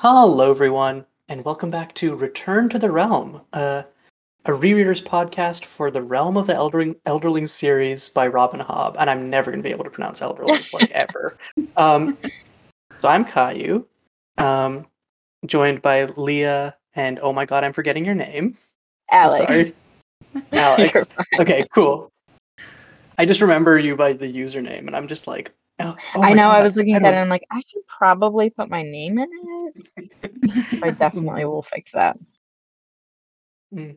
Hello, everyone, and welcome back to Return to the Realm, uh, a rereaders podcast for the Realm of the Elderling, Elderling series by Robin Hobb. And I'm never going to be able to pronounce Elderlings like ever. Um, so I'm Kayiu, um, joined by Leah, and oh my god, I'm forgetting your name. I'm Alex. sorry. Alex. Okay, cool. I just remember you by the username, and I'm just like, oh, oh I my know. I was looking I at it and I'm like, I should probably put my name in it. I definitely will fix that. Mm.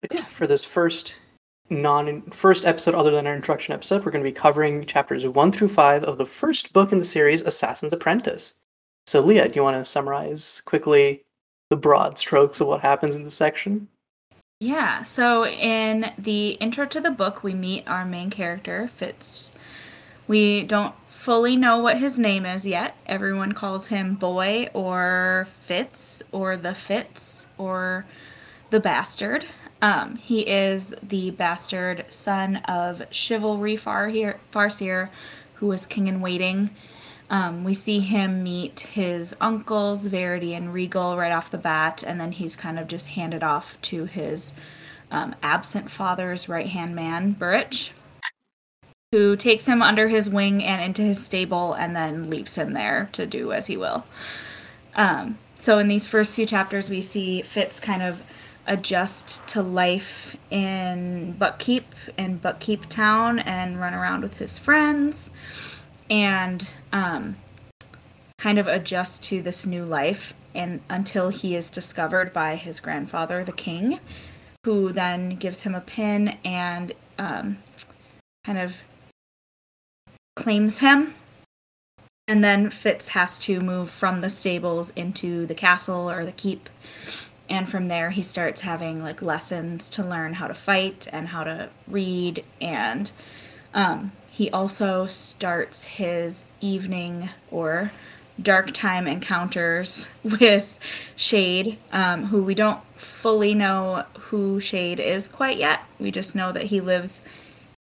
But yeah, for this first non first episode other than our introduction episode, we're going to be covering chapters one through five of the first book in the series, Assassin's Apprentice. So, Leah, do you want to summarize quickly the broad strokes of what happens in this section? Yeah, so in the intro to the book, we meet our main character, Fitz. We don't fully know what his name is yet. Everyone calls him Boy or Fitz or the Fitz or the Bastard. Um, he is the bastard son of Chivalry Farseer, Farseer who was king in waiting. Um, we see him meet his uncles, Verity and Regal, right off the bat, and then he's kind of just handed off to his um, absent father's right hand man, Burrich, who takes him under his wing and into his stable and then leaves him there to do as he will. Um, so, in these first few chapters, we see Fitz kind of adjust to life in Buckkeep, in Buckkeep Town, and run around with his friends and um, kind of adjust to this new life and until he is discovered by his grandfather the king who then gives him a pin and um, kind of claims him and then fitz has to move from the stables into the castle or the keep and from there he starts having like lessons to learn how to fight and how to read and um, he also starts his evening or dark time encounters with Chade, um, who we don't fully know who Chade is quite yet. We just know that he lives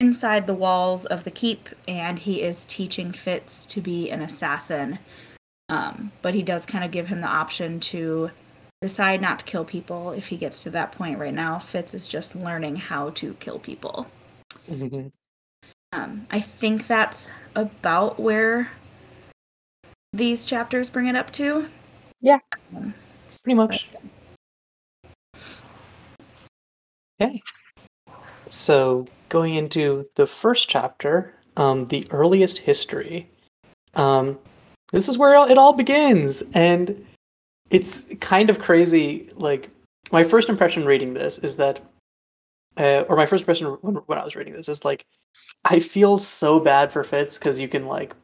inside the walls of the keep and he is teaching Fitz to be an assassin. Um, but he does kind of give him the option to decide not to kill people if he gets to that point right now. Fitz is just learning how to kill people. Um, I think that's about where these chapters bring it up to. Yeah. Pretty much. Okay. So, going into the first chapter, um, the earliest history. Um, this is where it all begins, and it's kind of crazy. Like, my first impression reading this is that, uh, or my first impression when, when I was reading this is like, I feel so bad for Fitz because you can like,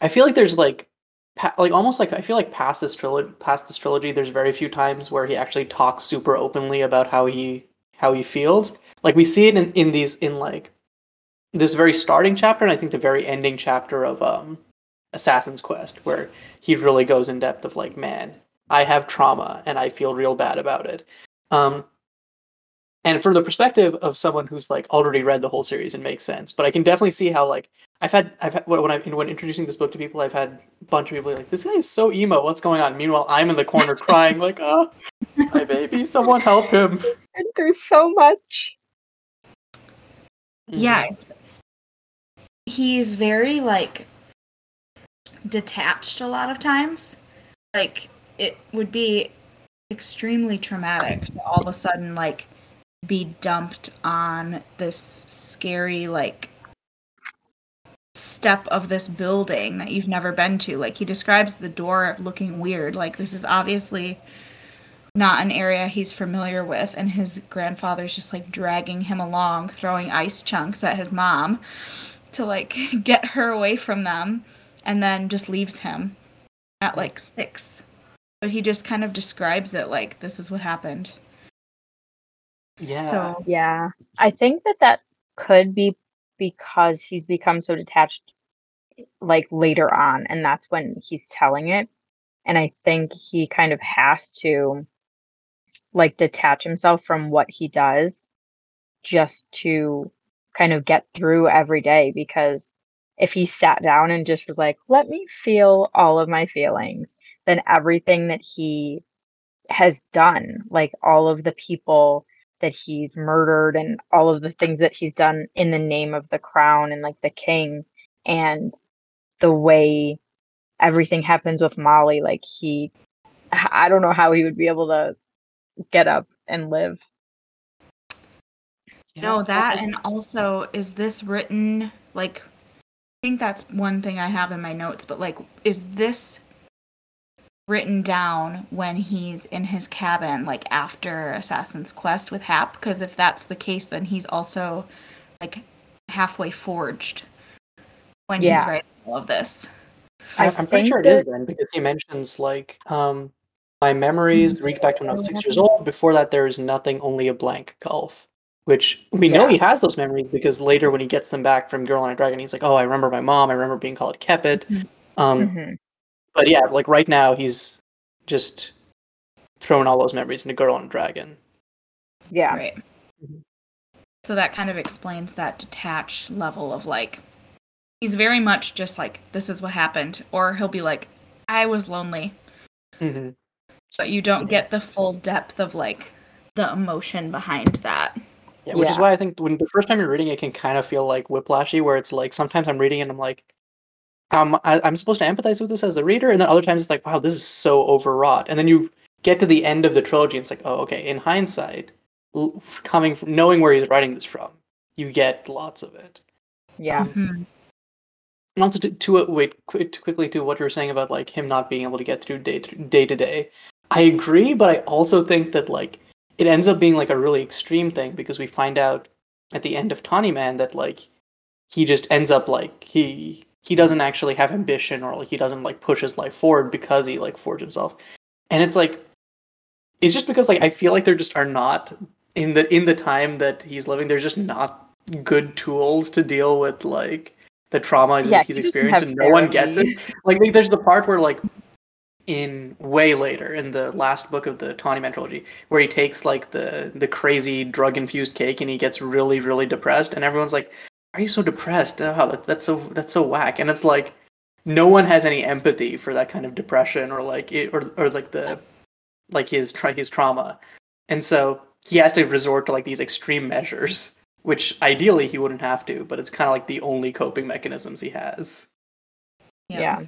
I feel like there's like pa- like almost like I feel like past this trilogy, past this trilogy, there's very few times where he actually talks super openly about how he how he feels. Like we see it in, in these in like this very starting chapter, and I think the very ending chapter of um Assassin's Quest, where he really goes in depth of like, man, I have trauma and I feel real bad about it. Um, and from the perspective of someone who's like already read the whole series, it makes sense. But I can definitely see how like I've had I've had when I when introducing this book to people, I've had a bunch of people like, "This guy is so emo. What's going on?" Meanwhile, I'm in the corner crying like, "Oh, my baby, someone help him!" He's been through so much. Mm-hmm. Yeah, it's, he's very like detached a lot of times. Like it would be extremely traumatic to all of a sudden like be dumped on this scary like step of this building that you've never been to. Like he describes the door looking weird. Like this is obviously not an area he's familiar with and his grandfather's just like dragging him along throwing ice chunks at his mom to like get her away from them and then just leaves him at like 6 but he just kind of describes it like this is what happened yeah. so Yeah. I think that that could be because he's become so detached like later on and that's when he's telling it and I think he kind of has to like detach himself from what he does just to kind of get through every day because if he sat down and just was like, let me feel all of my feelings, then everything that he has done, like all of the people that he's murdered and all of the things that he's done in the name of the crown and like the king and the way everything happens with Molly, like he I don't know how he would be able to get up and live. No, that and also is this written like I think that's one thing I have in my notes, but like is this written down when he's in his cabin like after Assassin's Quest with Hap because if that's the case then he's also like halfway forged when Yeah. he's writing all of this. I I, I'm pretty sure it is then because he mentions like um my memories reach back to when I was six years old. Before that, there is nothing, only a blank gulf. Which we know Yeah. he has those memories because later when he gets them back from Girl on a Dragon, he's like, "Oh, I remember my mom. I remember being called Kepit." Mhm. Um, Mhm. but yeah, like right now, he's just throwing all those memories into Girl on a Dragon. Yeah. Right. Mhm. So that kind of explains that detached level of like he's very much just like this is what happened or he'll be like I was lonely Mm-hmm. but you don't get the full depth of like the emotion behind that. Yeah, which is why I think when the first time you're reading it can kind of feel like whiplashy, where it's like sometimes I'm reading it and I'm like, um, I, I'm supposed to empathize with this as a reader, and then other times it's like, wow, this is so overwrought, and then you get to the end of the trilogy and it's like, oh, okay. In hindsight, coming from knowing where he's writing this from, you get lots of it. Yeah. Um, And also to, to uh, wait qu- to quickly to what you were saying about like him not being able to get through day to, day to day. I agree, but I also think that like it ends up being like a really extreme thing because we find out at the end of Tawny Man that like he just ends up like he he doesn't actually have ambition or like he doesn't like push his life forward because he like forged himself. And it's like it's just because like I feel like there just are not in the in the time that he's living there's just not good tools to deal with like the trauma he's, Yeah, he's he experienced and no one gets it. Like like, there's the part where like in way later in the last book of the Tawny Man trilogy where he takes like the the crazy drug infused cake and he gets really really depressed and everyone's like are you so depressed? Oh, that, that's so that's so whack. And it's like no one has any empathy for that kind of depression or like it, or or like the like his his trauma. And so he has to resort to like these extreme measures which ideally he wouldn't have to but it's kind of like the only coping mechanisms he has Yeah.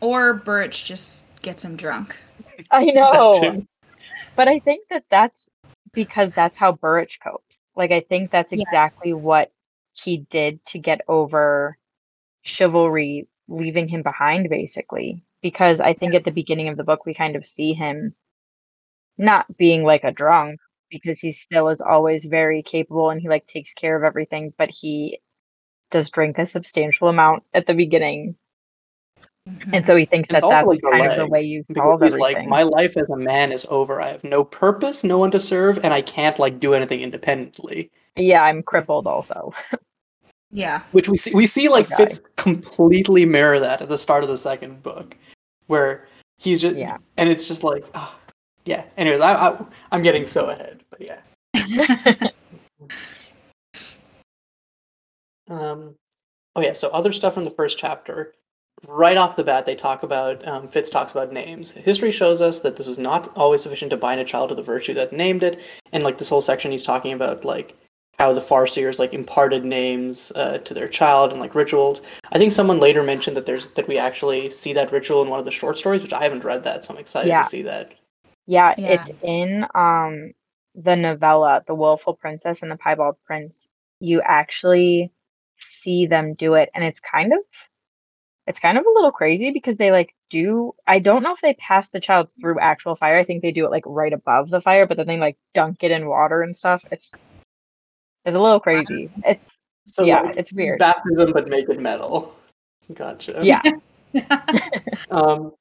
Or Burrich just gets him drunk. I know. But I think that that's because that's how Burrich copes. Like, I think that's Yes. exactly what he did to get over chivalry leaving him behind, basically. Because I think at the beginning of the book, we kind of see him not being like a drunk because he still is always very capable and he like takes care of everything, but he does drink a substantial amount at the beginning. And so he thinks And that that's like, the kind of the way you Because solve he's everything. like, my life as a man is over. I have no purpose, no one to serve, and I can't like do anything independently. Yeah, I'm crippled also. Yeah. Which we see, we see like guy. Fitz completely mirror that at the start of the second book, where he's just, Yeah. and it's just like, ah, yeah. Anyways, I, I I'm getting so ahead, but yeah. Um, oh yeah. So other stuff from the first chapter. Right off the bat, they talk about um, Fitz talks about names. History shows us that this was not always sufficient to bind a child to the virtue that named it, and like this whole section, he's talking about like how the Farseers like imparted names uh, to their child and like rituals. I think someone later mentioned that there's that we actually see that ritual in one of the short stories, which I haven't read that, so I'm excited Yeah. to see that. Yeah, Yeah. it's in um the novella, The Willful Princess and the Piebald Prince. You actually see them do it and it's kind of it's kind of a little crazy because they like do I don't know if they pass the child through actual fire. I think they do it like right above the fire, but then they like dunk it in water and stuff. It's it's a little crazy. It's So yeah, like, it's weird. baptism, but make it metal. Gotcha. Yeah. Um,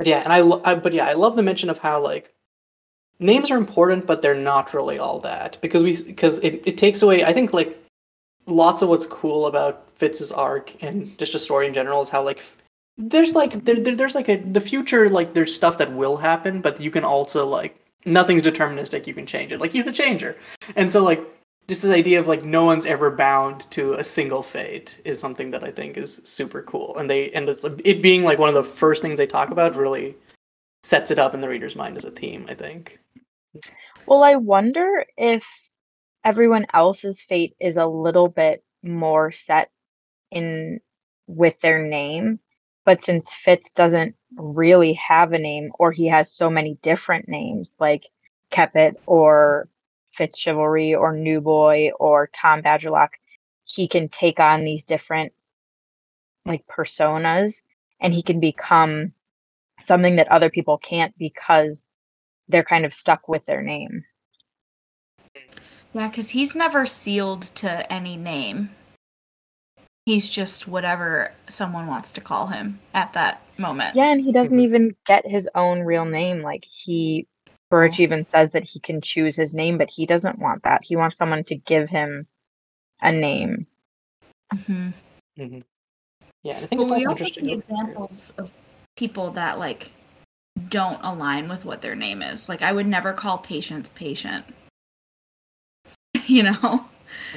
but yeah, and I, I but yeah, I love the mention of how like names are important, but they're not really all that because we because it, it takes away. I think like lots of what's cool about Fitz's arc and just a story in general is how like there's like there there's like a the future like there's stuff that will happen, but you can also like nothing's deterministic. You can change it. Like he's a changer, and so like just this idea of like no one's ever bound to a single fate is something that I think is super cool. And they and it's it being like one of the first things they talk about really sets it up in the reader's mind as a theme, I think. Well, I wonder if everyone else's fate is a little bit more set in with their name. But since Fitz doesn't really have a name, or he has so many different names, like Kepit or Fitz Chivalry or New Boy or Tom Badgerlock, he can take on these different like personas and he can become something that other people can't because they're kind of stuck with their name. Yeah, because he's never sealed to any name. He's just whatever someone wants to call him at that moment. Yeah, and he doesn't mm-hmm. even get his own real name. Like he Burrich even says that he can choose his name, but he doesn't want that. He wants someone to give him a name. Mm-hmm. Mm-hmm. Yeah, I think well, we also see examples of people that like don't align with what their name is. Like I would never call patience patient. you know?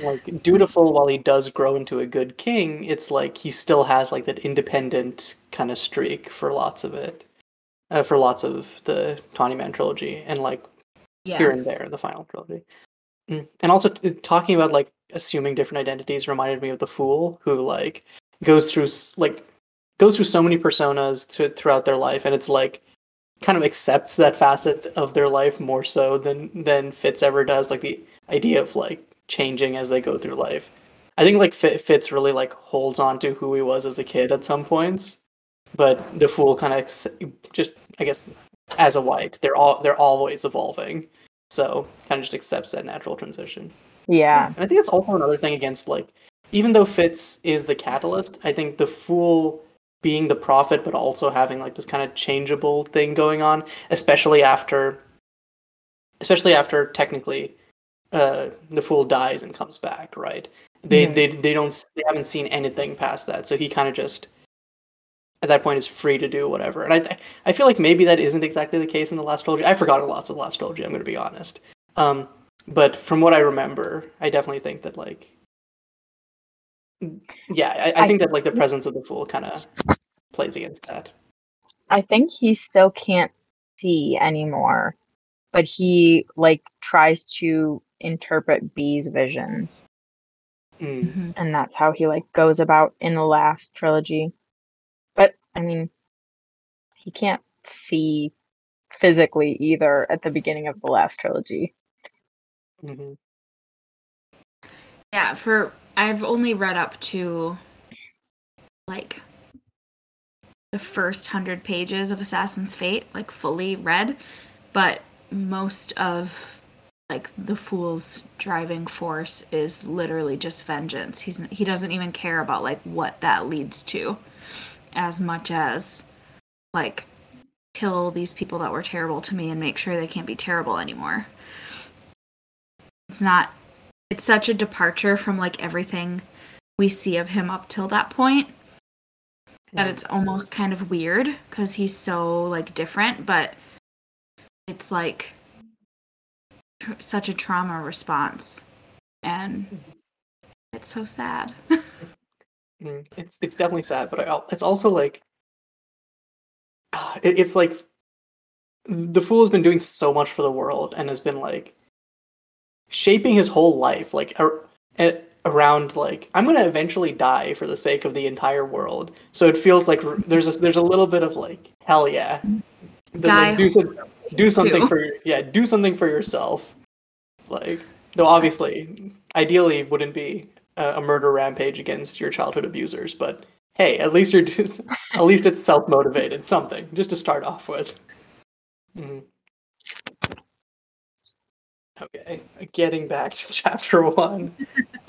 Like dutiful while he does grow into a good king, it's like he still has like that independent kind of streak for lots of it uh, for lots of the Tawny Man trilogy and like yeah. here and there in the final trilogy. Mm. And also t- talking about like assuming different identities reminded me of the Fool who like goes through like goes through so many personas to, throughout their life and it's like kind of accepts that facet of their life more so than than Fitz ever does like the idea of like changing as they go through life. I think like Fitz really like holds on to who he was as a kid at some points but the fool kind of just I guess as a white they're all they're always evolving, so kind of just accepts that natural transition. Yeah, and I think it's also another thing against like even though Fitz is the catalyst, I think the fool being the prophet, but also having like this kind of changeable thing going on, especially after, especially after technically, uh, the fool dies and comes back, right? They mm-hmm. they they don't they haven't seen anything past that, so he kind of just at that point is free to do whatever. And I I feel like maybe that isn't exactly the case in the last trilogy. I've forgotten lots of the last trilogy. I'm going to be honest. Um, but from what I remember, I definitely think that like, yeah, I, I think I, that like the presence of the fool kind of plays against that. I think he still can't see anymore, but he like tries to interpret Bee's visions. Mm-hmm. And that's how he like goes about in the last trilogy. But I mean, he can't see physically either at the beginning of the last trilogy. Mm-hmm. Yeah, for I've only read up to like the first hundred pages of Assassin's Fate, like fully read, but most of like the fool's driving force is literally just vengeance. He's he doesn't even care about like what that leads to as much as like kill these people that were terrible to me and make sure they can't be terrible anymore. It's not it's such a departure from like everything we see of him up till that point that it's almost kind of weird cuz he's so like different, but it's like tr- such a trauma response and mm-hmm. it's so sad. Mm, it's it's definitely sad, but I, it's also like it, it's like the fool has been doing so much for the world and has been like shaping his whole life like ar- around like I'm gonna eventually die for the sake of the entire world. So it feels like there's a, there's a little bit of like hell yeah, the, like, do, some, do something too. for yeah do something for yourself. Like though obviously ideally wouldn't be a murder rampage against your childhood abusers, but hey, at least you're just, at least it's self motivated, something just to start off with. Mm-hmm. Okay, getting back to chapter one.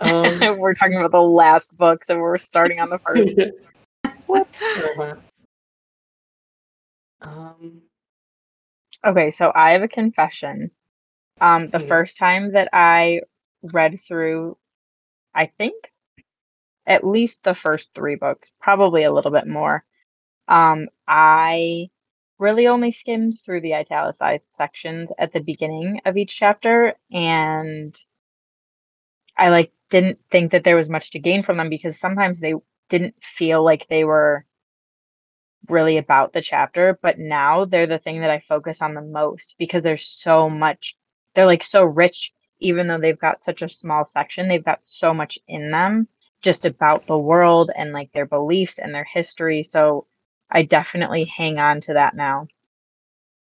Um, we're talking about the last book, so we're starting on the first. Whoops. Uh-huh. Um. Okay, so I have a confession. Um, the mm-hmm. first time that I read through I think at least the first three books, probably a little bit more. Um, I really only skimmed through the italicized sections at the beginning of each chapter, and I like didn't think that there was much to gain from them because sometimes they didn't feel like they were really about the chapter, but now they're the thing that I focus on the most because there's so much they're like so rich even though they've got such a small section, they've got so much in them just about the world and like their beliefs and their history. So I definitely hang on to that now.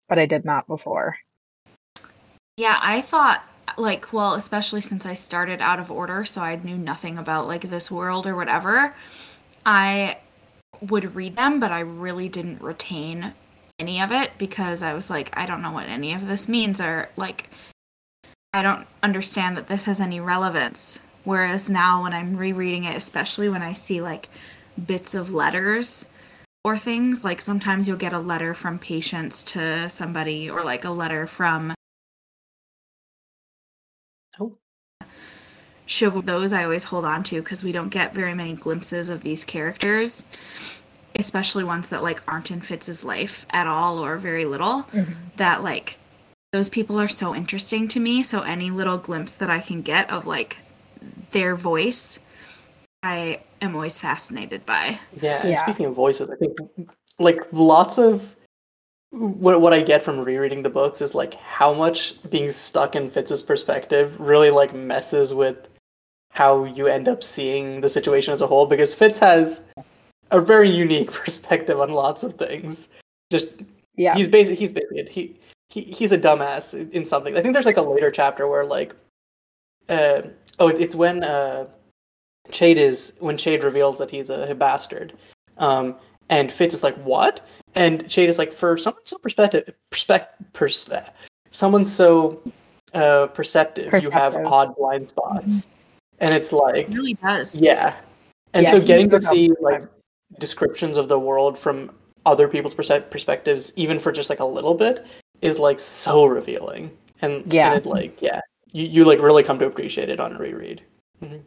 But I did not before. Yeah, I thought like well, especially since I started out of order, so I knew nothing about like this world or whatever. I would read them, but I really didn't retain any of it because I was like, I don't know what any of this means or like I don't understand that this has any relevance. Whereas now when I'm rereading it, especially when I see like bits of letters or things, like sometimes you'll get a letter from Patience to somebody or like a letter from Oh. Chival those I always hold on to because we don't get very many glimpses of these characters, especially ones that like aren't in Fitz's life at all or very little. Mm-hmm. That like those people are so interesting to me. So any little glimpse that I can get of like their voice, I am always fascinated by. Yeah, and Yeah. speaking of voices, I think like lots of what what I get from rereading the books is like how much being stuck in Fitz's perspective really like messes with how you end up seeing the situation as a whole because Fitz has a very unique perspective on lots of things. Just Yeah. he's basically he's basically he, he he's a dumbass in- in something. I think there's like a later chapter where like uh oh it's when uh Chade is when Chade reveals that he's a, bastard. Um and Fitz is like, "What?" And Chade is like, "For someone so perspective, perspec, pers- someone so uh, perceptive, you have odd blind spots." And it's like, It really does. yeah. And Yeah, so getting to see like descriptions of the world from other people's perspectives, even for just like a little bit, is like so revealing. And Yeah. and it like yeah, you you like really come to appreciate it on a reread. Mm-hmm.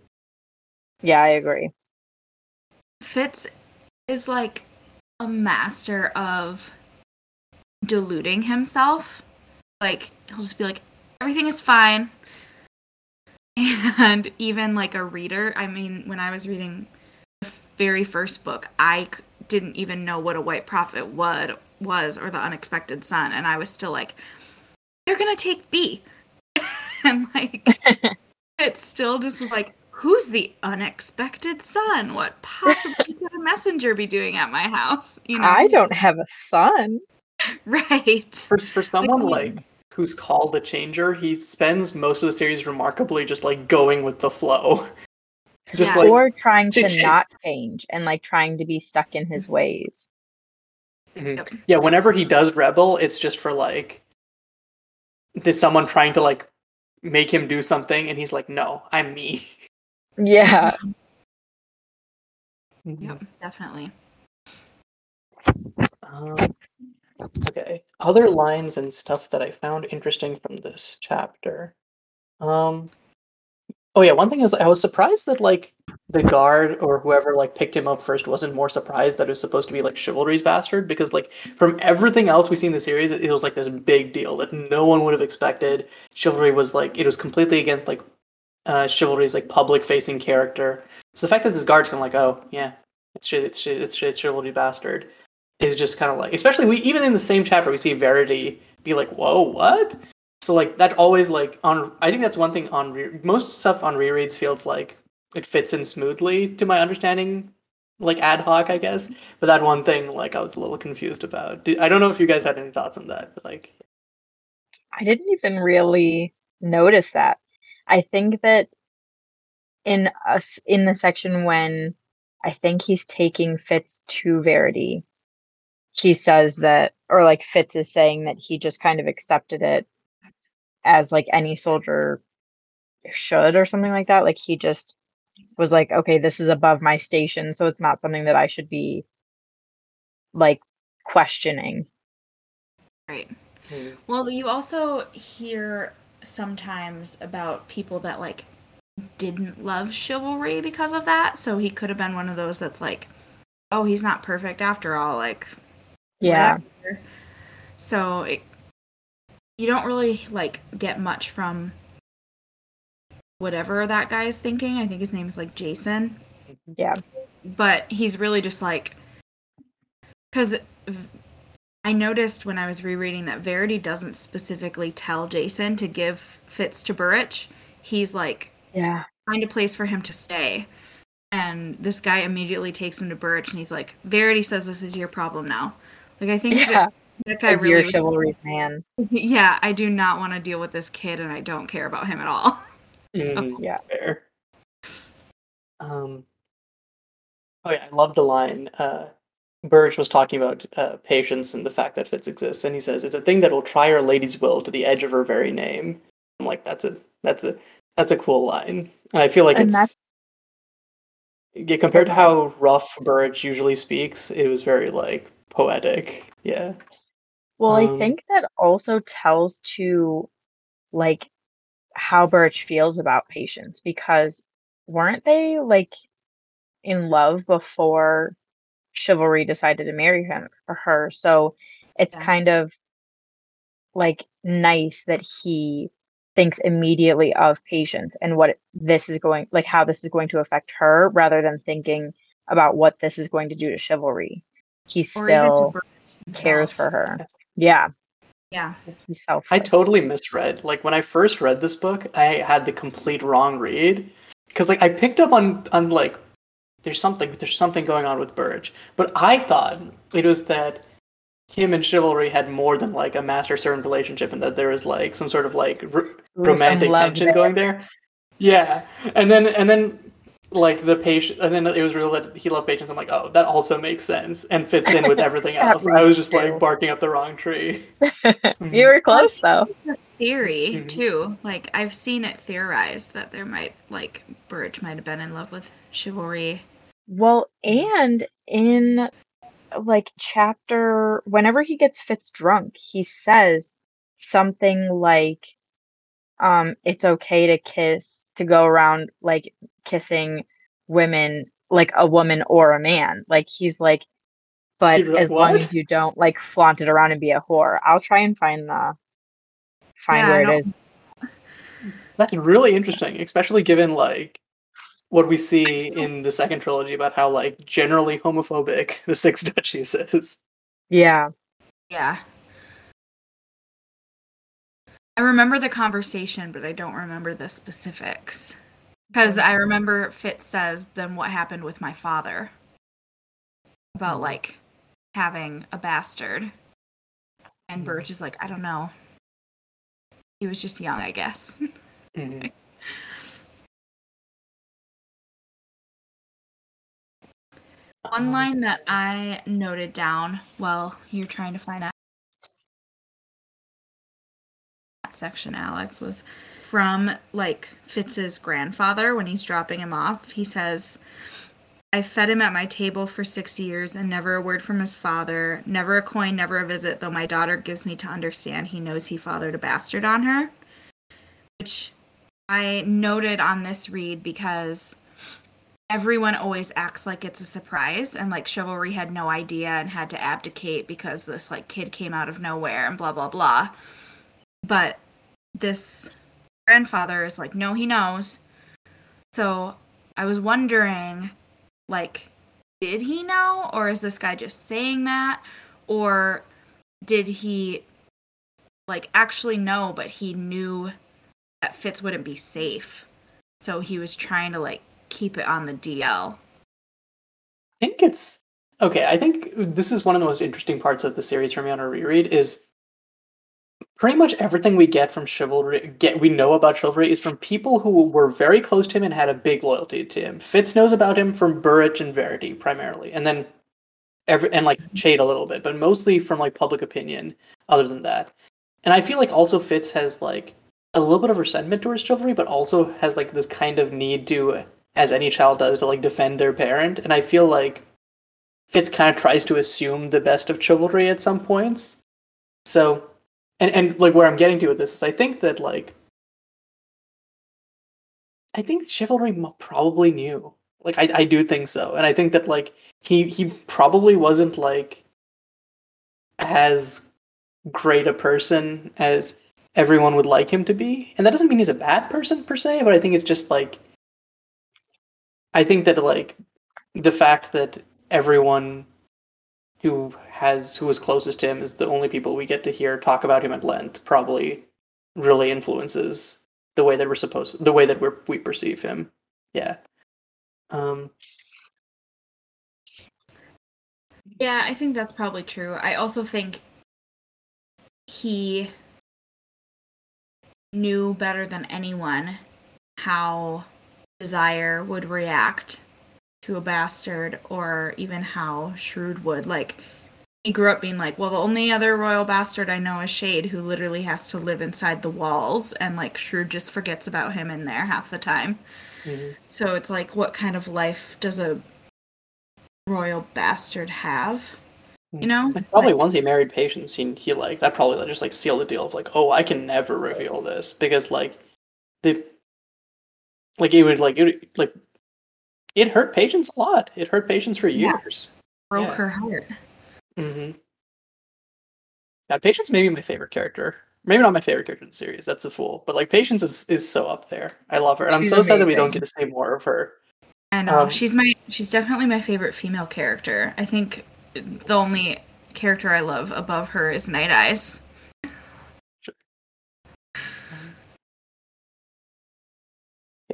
Yeah, I agree. Fitz is like a master of deluding himself. Like he'll just be like, everything is fine. And even like a reader, I mean, when I was reading the very first book, I c- didn't even know what a white prophet would was or the unexpected son, and I was still like, they're gonna take Bee, and like it still just was like, who's the unexpected son? What possibly could a messenger be doing at my house? You know, I don't have a son. right. For for someone Like- like who's called a changer, he spends most of the series remarkably just like going with the flow. Just Yeah. like or trying to Change. not change and like trying to be stuck in his ways. Mhm. Yep. Yeah, whenever he does rebel, it's just for like there's someone trying to like make him do something and he's like, No, I'm me. Yeah. Yep, definitely. Um, okay. Other lines and stuff that I found interesting from this chapter. Um Oh yeah, one thing is I was surprised that like the guard or whoever like picked him up first wasn't more surprised that it was supposed to be like chivalry's bastard because like from everything else we see in the series it, it was like this big deal that no one would have expected. Chivalry was like it was completely against like uh chivalry's like public facing character. So the fact that this guard's kind of like, oh yeah, it's it's it's it's chivalry bastard is just kind of like, especially we even in the same chapter we see Verity be like, whoa, what? So like that always like on. I think that's one thing on re- most stuff on rereads feels like it fits in smoothly to my understanding, like ad hoc, I guess. But that one thing, like I was a little confused about. I don't know if you guys had any thoughts on that, but like, I didn't even really notice that. I think that in us in the section when I think he's taking Fitz to Verity, he says that or like Fitz is saying that he just kind of accepted it as like any soldier should or something like that. Like he just was like, okay, this is above my station, so it's not something that I should be like questioning. Right. hmm, Well, you also hear sometimes about people that like didn't love chivalry because of that. So he could have been one of those that's like, oh, he's not perfect after all. Like, Yeah. whatever. So it, you don't really like get much from whatever that guy is thinking. I think his name is like Jason. Yeah. But he's really just like cuz I noticed when I was rereading that Verity doesn't specifically tell Jason to give Fitz to Burrich. He's like Yeah. find a place for him to stay. And this guy immediately takes him to Burrich and he's like, Verity says this is your problem now. Like I think Yeah. that, that guy As really your chivalry's man. Yeah, I do not want to deal with this kid and I don't care about him at all. Mhm, Yeah. fair. Um. Oh yeah, I love the line. Uh, Burrich was talking about uh, patience and the fact that Fitz exists, and he says it's a thing that will try our lady's will to the edge of her very name. I'm like, that's a that's a that's a cool line, and I feel like And it's yeah, compared to how rough Burrich usually speaks, it was very like poetic. Yeah. Well, Um, I think that also tells to like how Burrich feels about patience because weren't they like in love before chivalry decided to marry him or her? So it's Yeah. kind of like nice that he thinks immediately of patience and what this is going like how this is going to affect her rather than thinking about what this is going to do to chivalry. He Or even to still cares for her. Yeah, Yeah. he's selfless. I totally misread. Like when I first read this book, I had the complete wrong read because like I picked up on on like there's something there's something going on with Burrich, but I thought it was that him and chivalry had more than like a master servant relationship, and that there was like some sort of like r- There was some romantic tension there. going there. Yeah, and then and then like the patient, and then it was real that he loved Patience. I'm like, oh, that also makes sense and fits in with everything else. I was just reads like barking up the wrong tree. you were close though. Theory Mhm. too. Like I've seen it theorized that there might like Burrich might have been in love with chivalry. Well, and in like chapter whenever he gets Fitz drunk, he says something like um it's okay to kiss to go around like kissing women like a woman or a man. Like he's like but You're like, as long as you don't like flaunt it around and be a whore. I'll try and find the find Yeah, where it is. That's really interesting, especially given like what we see in the second trilogy about how like generally homophobic the Six Duchies is. Yeah. Yeah. I remember the conversation, but I don't remember the specifics. Because I remember Fitz says, then what happened with my father? About Mhm. like having a bastard. And Mhm. Burrich is like, I don't know. He was just young, I guess. Mhm. One Um, line that I noted down while you're trying to find out that section, Alex, was from like Fitz's grandfather when he's dropping him off. He says, I fed him at my table for six years and never a word from his father, never a coin, never a visit, though my daughter gives me to understand he knows he fathered a bastard on her. Which I noted on this read because everyone always acts like it's a surprise and like chivalry had no idea and had to abdicate because this like kid came out of nowhere and blah blah blah but this grandfather is like no he knows so i was wondering like did he know or is this guy just saying that or did he like actually know but he knew that fitz wouldn't be safe so he was trying to like keep it on the DL. I think it's okay. I think this is one of the most interesting parts of the series for me on a reread is pretty much everything we get from chivalry get we know about chivalry is from people who were very close to him and had a big loyalty to him. Fitz knows about him from Burrich and Verity primarily, and then every and like Chade a little bit, but mostly from like public opinion. Other than that, and I feel like also Fitz has like a little bit of resentment towards chivalry, but also has like this kind of need to, as any child does, to like defend their parent. And I feel like Fitz kind of tries to assume the best of chivalry at some points. So, and and like where I'm getting to with this is, I think that like, I think chivalry probably knew. Like, I I do think so, and I think that like he he probably wasn't like as great a person as everyone would like him to be. And that doesn't mean he's a bad person per se, but I think it's just like I think that like the fact that everyone who has who is closest to him is the only people we get to hear talk about him at length probably really influences the way that we're supposed the way that we we perceive him. Yeah. Um Yeah, I think that's probably true. I also think he knew better than anyone how Desire would react to a bastard or even how Shrewd would. Like, he grew up being like, well, the only other royal bastard I know is Chade, who literally has to live inside the walls, and like Shrewd just forgets about him in there half the time. mhm. So it's like, what kind of life does a royal bastard have? You know? Like, probably Like- once he married Patience, he, he like that probably just like sealed the deal of like, oh, I can never reveal this because like the like it would like it would, like it hurt Patience a lot. It hurt Patience for Yeah. years. Broke Yeah. her heart. Mm-hmm. Now, Patience may be my favorite character. Maybe not my favorite character in the series. That's a fool. But like Patience is is so up there. I love her, and I'm She's so sad that we don't get to see more of her. I know. Um, she's my she's definitely my favorite female character. I think the only character I love above her is Night Eyes.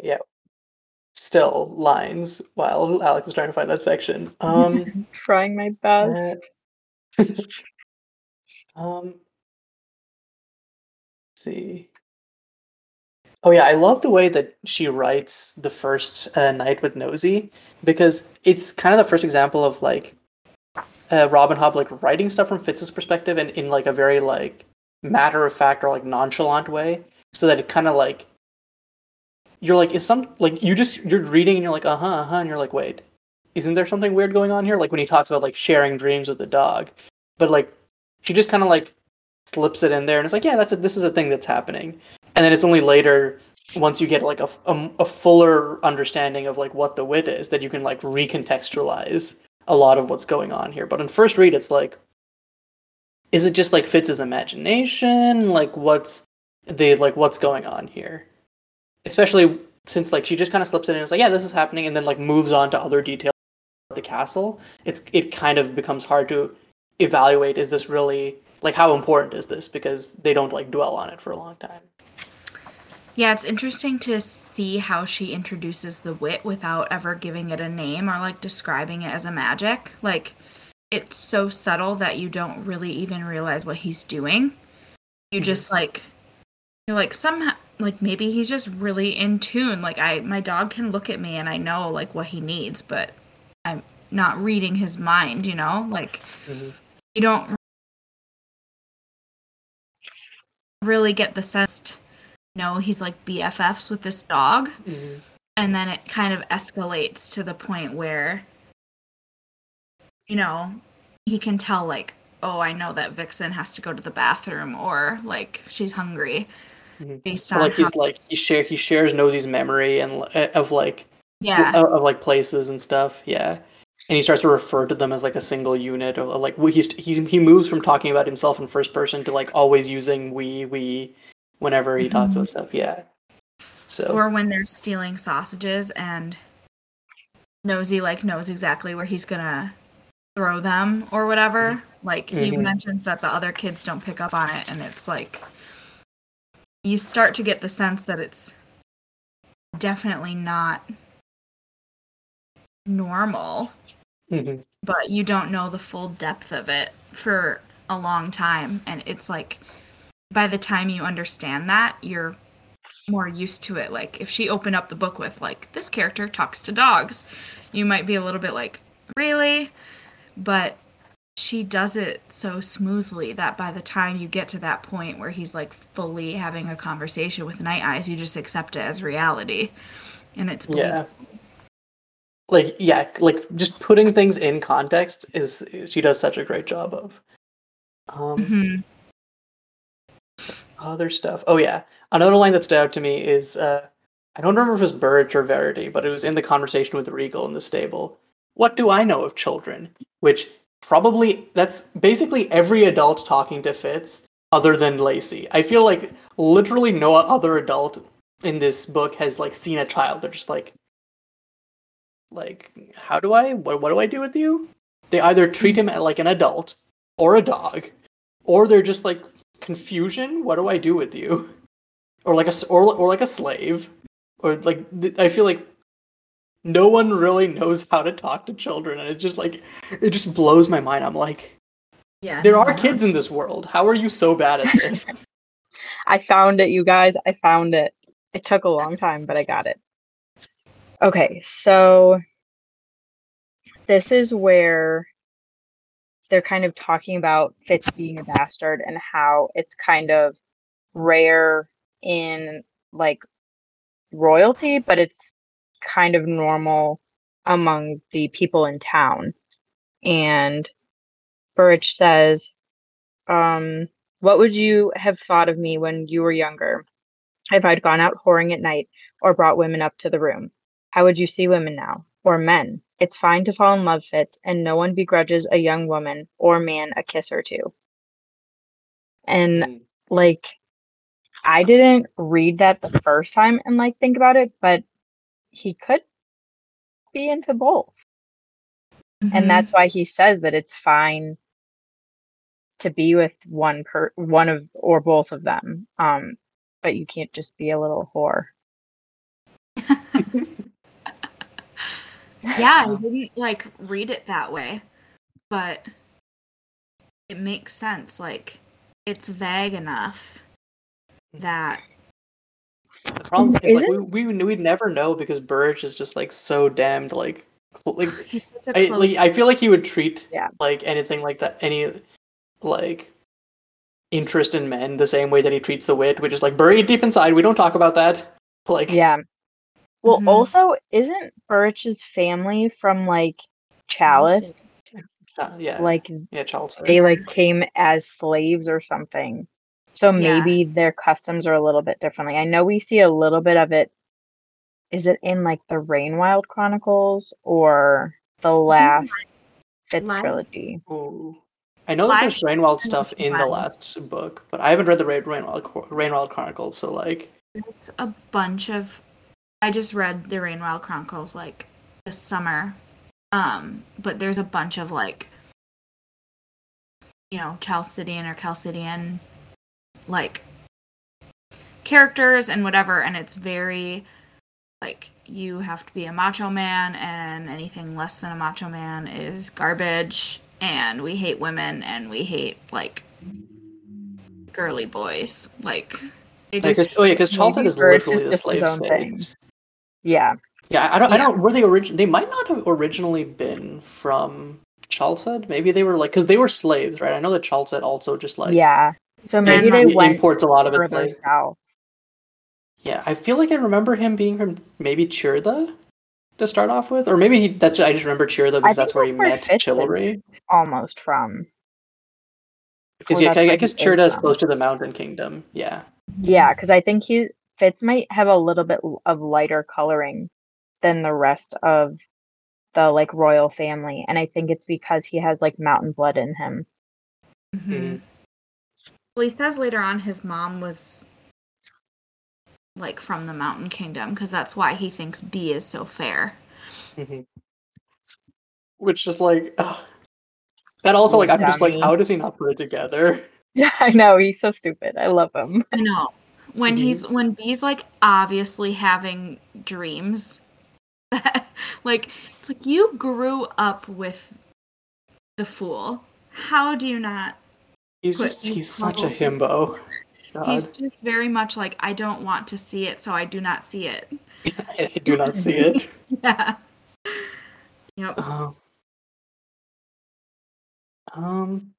Yeah. Still lines while Alex is trying to find that section. Um. Trying my best. Uh, um, let's see. Oh yeah, I love the way that she writes the first uh, night with Nosy because it's kind of the first example of like uh, Robin Hobb like writing stuff from Fitz's perspective and in like a very like matter of fact or like nonchalant way, so that it kind of like you're like is some like you just you're reading and you're like uh huh uh huh and you're like wait isn't there something weird going on here? Like when he talks about like sharing dreams with the dog, but like she just kind of like slips it in there and it's like, yeah, that's a, this is a thing that's happening. And then it's only later, once you get like a, a, a fuller understanding of like what the wit is, that you can like recontextualize a lot of what's going on here. But in first read, it's like, is it just like Fitz's imagination? Like what's the like what's going on here? Especially since like she just kind of slips in and is like, yeah, this is happening, and then like moves on to other details of the castle. It's it kind of becomes hard to evaluate is this really like how important is this because they don't like dwell on it for a long time. Yeah, it's interesting to see how she introduces the wit without ever giving it a name or like describing it as a magic. Like it's so subtle that you don't really even realize what he's doing. You Mhm. just like you're like somehow like maybe he's just really in tune. Like I my dog can look at me and I know like what he needs, but I'm not reading his mind, you know? Like Mhm. you don't really get the sense no he's like BFFs with this dog and then it kind of escalates to the point where you know he can tell like oh i know that vixen has to go to the bathroom or like she's hungry. Based on like he's like he share he shares Nosy's memory and uh, of like yeah of, of like places and stuff. Yeah. And he starts to refer to them as like a single unit of, of, like he's, he's he moves from talking about himself in first person to like always using we we whenever he talks about stuff. Yeah. So or when they're stealing sausages and nosy like knows exactly where he's gonna throw them or whatever like he Mhm. mentions that the other kids don't pick up on it and it's like you start to get the sense that it's definitely not normal Mhm. but you don't know the full depth of it for a long time. And it's like by the time you understand that you're more used to it. Like if she opened up the book with like this character talks to dogs you might be a little bit like really? But she does it so smoothly that by the time you get to that point where he's like fully having a conversation with night eyes you just accept it as reality and it's yeah. Like yeah, like just putting things in context is she does such a great job of. Um Mhm. other stuff. Oh yeah, another line that stood out to me is uh, I don't remember if it was Burrich or Verity, but it was in the conversation with Regal in the stable. What do I know of children? Which probably that's basically every adult talking to Fitz other than Lacey. I feel like literally no other adult in this book has like seen a child. They're just like, like, how do I? What what do I do with you? They either treat him like an adult or a dog, or they're just like confusion. What do I do with you? Or like a or or like a slave, or like I feel like no one really knows how to talk to children, and it just like it just blows my mind. I'm like, Yeah. there are kids in this world. How are you so bad at this? I found it, you guys. I found it. It took a long time, but I got it. Okay, so this is where they're kind of talking about Fitz being a bastard and how it's kind of rare in like royalty, but it's kind of normal among the people in town. And Burrich says, um, what would you have thought of me when you were younger? If I'd gone out whoring at night or brought women up to the room? How would you see women now? Or men? It's fine to fall in love, Fitz, and no one begrudges a young woman or man a kiss or two. And Mm. like, I didn't read that the first time and like think about it, but he could be into both. Mhm. And that's why he says that it's fine to be with one per one of or both of them. Um, but you can't just be a little whore. yeah, I didn't like read it that way, but it makes sense. Like, it's vague enough that The problem is Isn't- we, we we'd never know because Burrich is just like so damned like like he's such a I, like, I feel like he would treat Yeah. like anything like that any like interest in men the same way that he treats the wit, which is like buried deep inside. We don't talk about that. Like Yeah. Well, Mhm. also, isn't Burrich's family from like Chalced? uh, yeah, Like yeah, Charles. said. they like came as slaves or something. So Yeah. maybe their customs are a little bit differently. I know we see a little bit of it. Is it in like the Rainwild Chronicles or the last Fitz trilogy? Ooh. I know that there's Rainwild stuff in the last book, but I haven't read the Rain- Rainwild Rainwild Chronicles, so like There's a bunch of. I just read the Rainwild Chronicles like this summer, um, but there's a bunch of like, you know, Chalcedean or Chalcedean, like characters and whatever, and it's very like you have to be a macho man, and anything less than a macho man is garbage, and we hate women, and we hate like girly boys, like. They Like, just 'cause- oh yeah, because maybe Charlton is literally the slave state. Yeah. Yeah, I don't. I don't. Were they origin? They might not have originally been from Chalced. Maybe they were like because they were slaves, right? I know that Chalced also just like yeah. So maybe and they he went imports a lot of it. further Like, south. yeah, I feel like I remember him being from maybe Chyurda to start off with, or maybe he. That's I just remember Chyurda because that's where he where met Fitz. Chivalry. Almost from. Because yeah, I I guess is Chyurda is close to the Mountain Kingdom. Yeah. Yeah, because I think he Fitz might have a little bit of lighter coloring than the rest of the like royal family, and I think it's because he has like mountain blood in him. Mhm. Well, he says later on his mom was like from the Mountain Kingdom because that's why he thinks Bee is so fair. Mhm. Which is like. ugh. That also, like, I'm just like, how does he not put it together? Yeah, I know he's so stupid. I love him. I know. When Mhm. he's when Bee's like obviously having dreams, like it's like you grew up with the fool. How do you not? He's just he's such a bubble- himbo. He's just very much like I don't want to see it, so I do not see it. I do not see it. Yeah. Yep. Um, um,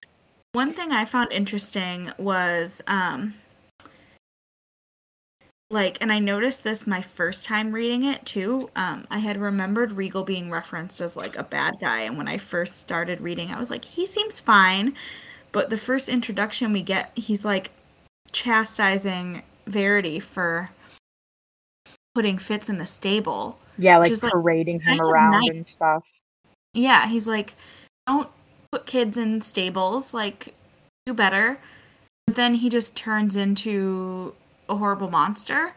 One thing I found interesting was um like and I noticed this my first time reading it too. Um I had remembered Regal being referenced as like a bad guy and when I first started reading I was like he seems fine. But the first introduction we get he's like chastising Verity for putting Fitz in the stable. Yeah, like Just, like, parading him around nice. and stuff. Yeah, he's like, don't put kids in stables. Like, do better. But then he just turns into a horrible monster.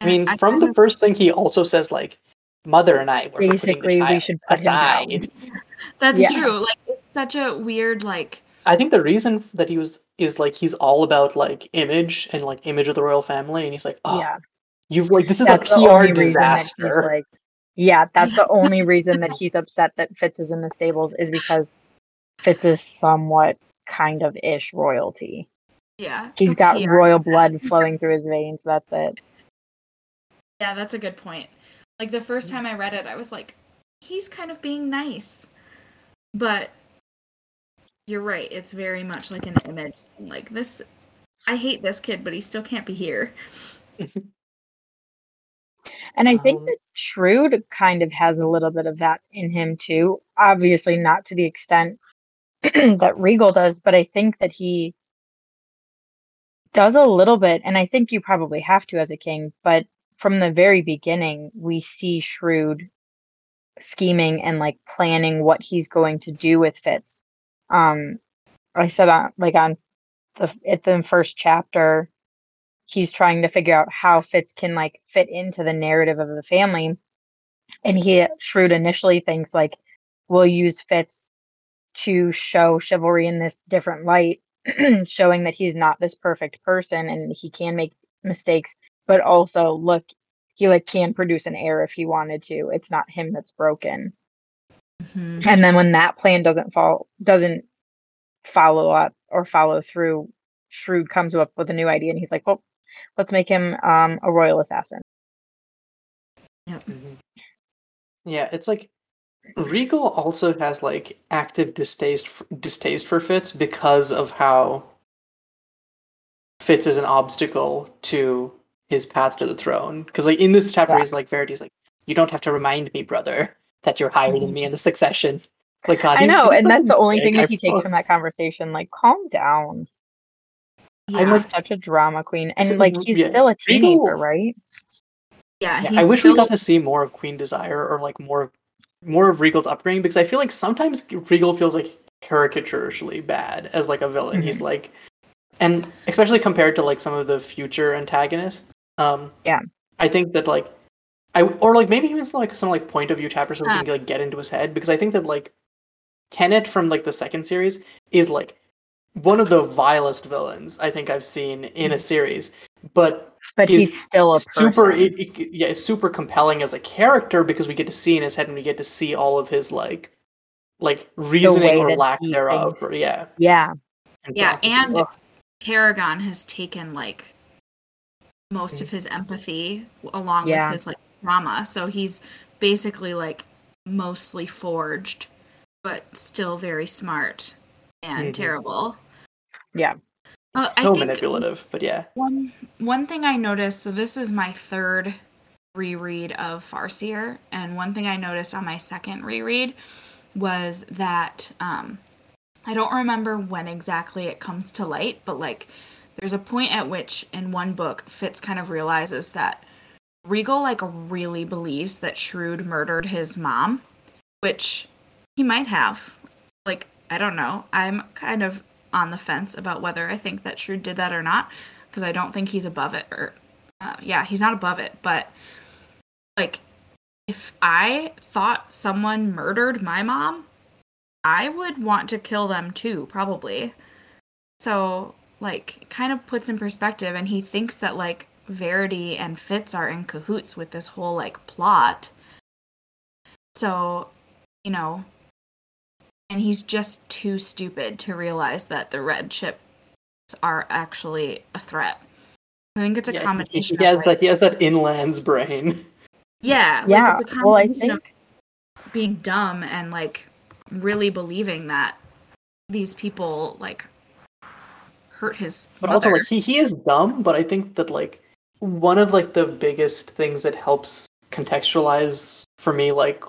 I mean, And from the of- first thing, he also says like, "Mother and I were for putting the Basically, we should put him down. aside." that's Yeah. true. Like it's such a weird like I think the reason that he was is like he's all about like image and like image of the royal family, and he's like, "Oh, yeah, you've like this is that's a PR only that disaster." like. Yeah, that's the only reason that he's upset that Fitz is in the stables is because Fitz is somewhat kind of ish royalty. yeah. he's got PR royal disaster. blood flowing through his veins. That's it. Yeah, that's a good point. Like the first time I read it, I was like, he's kind of being nice. But you're right, it's very much like an image. thing. Like this I hate this kid, but he still can't be here. And I think Um, that Shrewd kind of has a little bit of that in him too. Obviously, not to the extent that Regal does, but I think that he does a little bit. And I think you probably have to as a king. But from the very beginning, we see Shrewd scheming and like planning what he's going to do with Fitz. Um, I said on like on the at the first chapter, he's trying to figure out how Fitz can like fit into the narrative of the family. And he shrewd initially thinks like we'll use Fitz to show chivalry in this different light, showing that he's not this perfect person and he can make mistakes, but also look, he like can produce an heir if he wanted to. It's not him that's broken. And then when that plan doesn't fall doesn't follow up or follow through, Shrewd comes up with a new idea and he's like, Well, let's make him um a royal assassin. Mhm. Yeah, it's like Regal also has like active distaste for, distaste for Fitz because of how Fitz is an obstacle to his path to the throne. Because like in this chapter, Yeah. he's like Verity's like, "You don't have to remind me, brother, that you're higher than me in the succession." Like God, I know, and that's the only thing that he takes from that conversation. Like, calm down. Yeah, I'm like- Such a drama queen. And So, like he's yeah, still a Regal- teenager, right? yeah, Yeah, he's I wish still, we got to see more of Queen Desire or like more more of Regal's upbringing because I feel like sometimes Regal feels like caricaturishly bad as like a villain. He's like and especially compared to like some of the future antagonists. Um Yeah. I think that like I or like maybe even some like some like point of view chapters so we Ah. can like get into his head because I think that like Kennit from like the second series is like one of the vilest villains I think I've seen in a series. But But He's he's still a person. super it, it- yeah super compelling as a character because we get to see in his head and we get to see all of his like like reasoning or lack thereof or, yeah yeah. Yeah, processes. and Ugh. Paragon has taken like most of his empathy along Yeah. with his like trauma. So he's basically like mostly forged, but still very smart and Mhm. terrible. Yeah. Uh, I so manipulative but yeah One one thing I noticed, so this is my third reread of Farseer, and one thing I noticed on my second reread was that um, I don't remember when exactly it comes to light, but like there's a point at which in one book Fitz kind of realizes that Regal like really believes that Shrewd murdered his mom, which he might have. Like I don't know. I'm kind of on the fence about whether I think that Shrewd did that or not because I don't think he's above it or uh, yeah, he's not above it, but like if I thought someone murdered my mom, I would want to kill them too, probably. So, like, kind of puts in perspective, and he thinks that, like, Verity and Fitz are in cahoots with this whole, like, plot. So, you know, and he's just too stupid to realize that the red ships are actually a threat. I think it's a Yeah, he- combination he, has of, like, that he has that inlands brain yeah, like Yeah. it's a Well, I think of being dumb and like really believing that these people like hurt his but mother. also like he, he is dumb but i think that like one of like the biggest things that helps contextualize for me like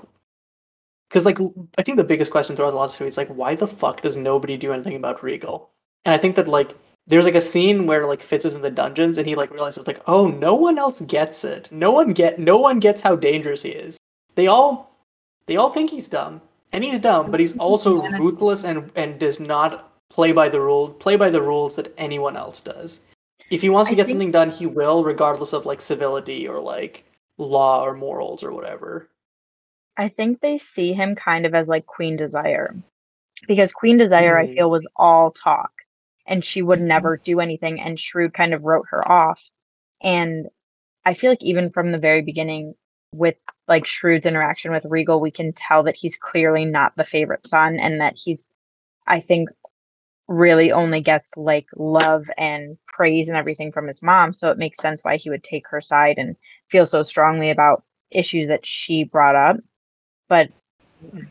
because like i think the biggest question throughout the last series is like why the fuck does nobody do anything about regal? And i think that like there's like a scene where like fitz is in the dungeons and he like realizes like oh no one else gets it. No one get no one gets how dangerous he is. They all they all think he's dumb and he's dumb but he's also ruthless and and does not play by the rule, play by the rules that anyone else does. If he wants to I get think- something done, he will, regardless of like civility or like law or morals or whatever. I think they see him kind of as like Queen Desire. Because Queen Desire, I Mm. feel, was all talk and she would Mhm. never do anything. And Shrewd kind of wrote her off. And I feel like even from the very beginning, with like Shrewd's interaction with Regal, we can tell that he's clearly not the favorite son and that he's, I think, really only gets like love and praise and everything from his mom. So it makes sense why he would take her side and feel so strongly about issues that she brought up. But